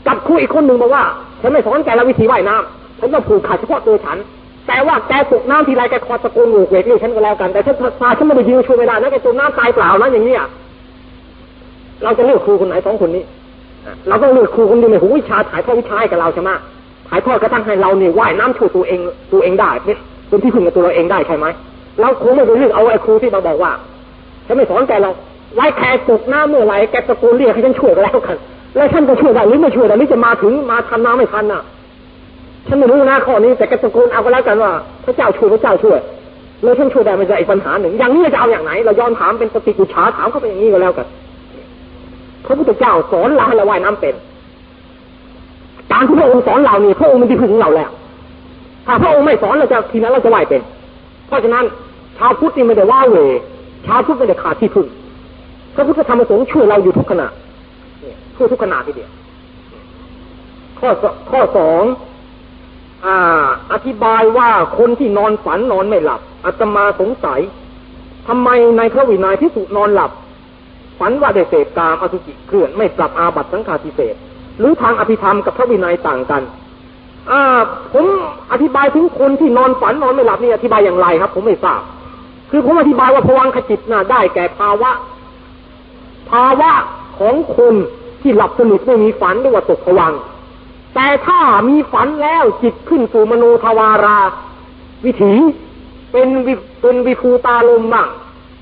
กับครูอีกคนหนึ่งบอกว่าฉันไม่สอนแกแล้ววิธีว่ายน้ำฉันจะผูกขาดเฉพาะตัวฉัน แต่ว่าแกตกน้ำทีไรแกคอตะโกนโวกเวกเรียกฉันก็แล้วกันแต่ฉันพาฉันไม่ได้ยืนช่วยไม่ได้นะแกจมน้ำตายเปล่านะอย่างเนี้ยเราจะเลือกครูคนไหนสองคนนี้ เราต้องเลือกครูคนที่มีหูวิชาถ่ายทอดวิชาให้กับเราใช่ไหมถ่ายทอดกระทั่งให้เราเนี่ยว่ายน้ำช่วยตัวเองตัวเองได้เป็นเป็นที่พึ่งกับตัวเราเองได้ใช่ไหมเราคงไม่ไปเลือกเอาไอ้ครูที่มาบอกว่าฉันไม่สอนแกเราไล่แกตกน้ำเมื่อไรแกตะโกนเรียกให้ฉันช่วยก็แล้วกันแล้วฉันจะช่วยได้หรือไม่ช่วยได้หรือจะมาถึงมาทันน้ำไม่ทันน่ะ ฉันไม่รู้นะข้อนี้แต่แกตะโกนเอาก็แล้วกันว่า พระเจ้าช่วยพระเจ้าช่วยแล้วฉันช่วยได้มันจะอีกปัญหาหนึ่ง อย่างนี้จะเอาอย่างไหน เราย้อนถามเป็นปฏิกุชาถามเข้าไปอย่างนี้ก็แล้วกัน พระพุทธเจ้าสอนเราให้เราว่ายน้ำเป็น การที่พระองค์สอนเรานี่พระองค์มันที่พึงเราแล้ว ถ้าพระองค์ไม่สอนเราจะทีนั้นเราจะว่ายเป็น เพราะฉะนั้นชาวพุทธนี่ไม่ได้ว่าเวชาวพุทธไม่ได้ขาดที่พึ่งพระพุทธธรรมสงค์ช่วยเราอยู่ทุกขณะช่วยทุกขณะทีเดียวข้อสข้อสองอ่าอธิบายว่าคนที่นอนฝันนอนไม่หลับอาตมาสงสัยทำไมในพระวินัยพิสุนอนหลับ ฝันว่าได้เสพกามอสุจิเคลื่อนไม่ปรับอาบัตสังฆาทิเศษ หรือทางอภิธรรมกับพระวินัยต่างกันอ่าผมอธิบายถึงคนที่นอนฝันนอนไม่หลับนี่อธิบายอย่างไรครับ ผมไม่ทราบ คือผมอธิบายว่าพวังขจิตน่ะได้แก่ภาวะ ภาวะของคนที่หลับสนิทไม่มีฝันเรียกว่าตกผวังแต่ถ้ามีฝันแล้วจิตขึ้นสู่มโนทวารา วิถีเป็นวิเป็นวิภูตารมบ้าง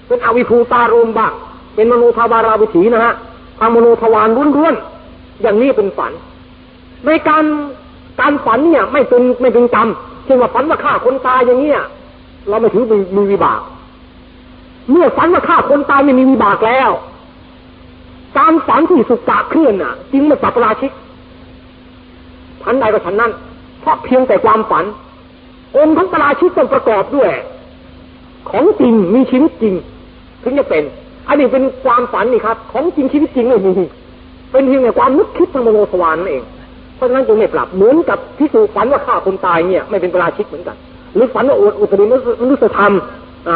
เป็นอวิภูตารมบ้าง เป็นมโนทวาราวิถีนะฮะทางมโนทวารล้วนๆอย่างนี้เป็นฝัน ในการการฝันเนี่ยไม่เป็นไม่เป็นกรรมเช่นว่าฝันว่าฆ่าคนตายอย่างเงี้ยเราไม่ถือมีมีวิบาก เมื่อฝันว่าฆ่าคนตายไม่มีวิบากแล้ว การฝันที่สุกะเคลื่อนน่ะจึงไม่สับราชิกฉันใดก็ฉันนั้นเพราะเพียงแต่ความฝัน องค์ของปราชิกต้องประกอบด้วย ของจริงมีชีวิตจริง ถึงจะเป็น อันนี้เป็นความฝันนี่ครับ ของจริงชีวิตจริงไม่มีเป็นเพียงแต่ความนึกคิดทางมโนสวรรค์นั่นเอง เพราะฉะนั้นจึงไม่ปรับเหมือนกับที่สูฝันว่าฆ่าคนตายเนี่ย ไม่เป็นปราชิกเหมือนกัน หรือฝันว่าอวดอุตริมนุสธรรม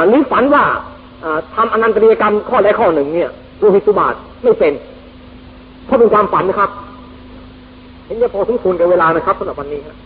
หรือฝันว่าอ่าทำอนันตริยกรรมข้อใดข้อหนึ่งเนี่ยรูหิตสุบาทไม่เป็นเพราะเป็นความฝันนะครับเห็นจะพอสมควรกับเวลานะครับสำหรับวันนี้ครับ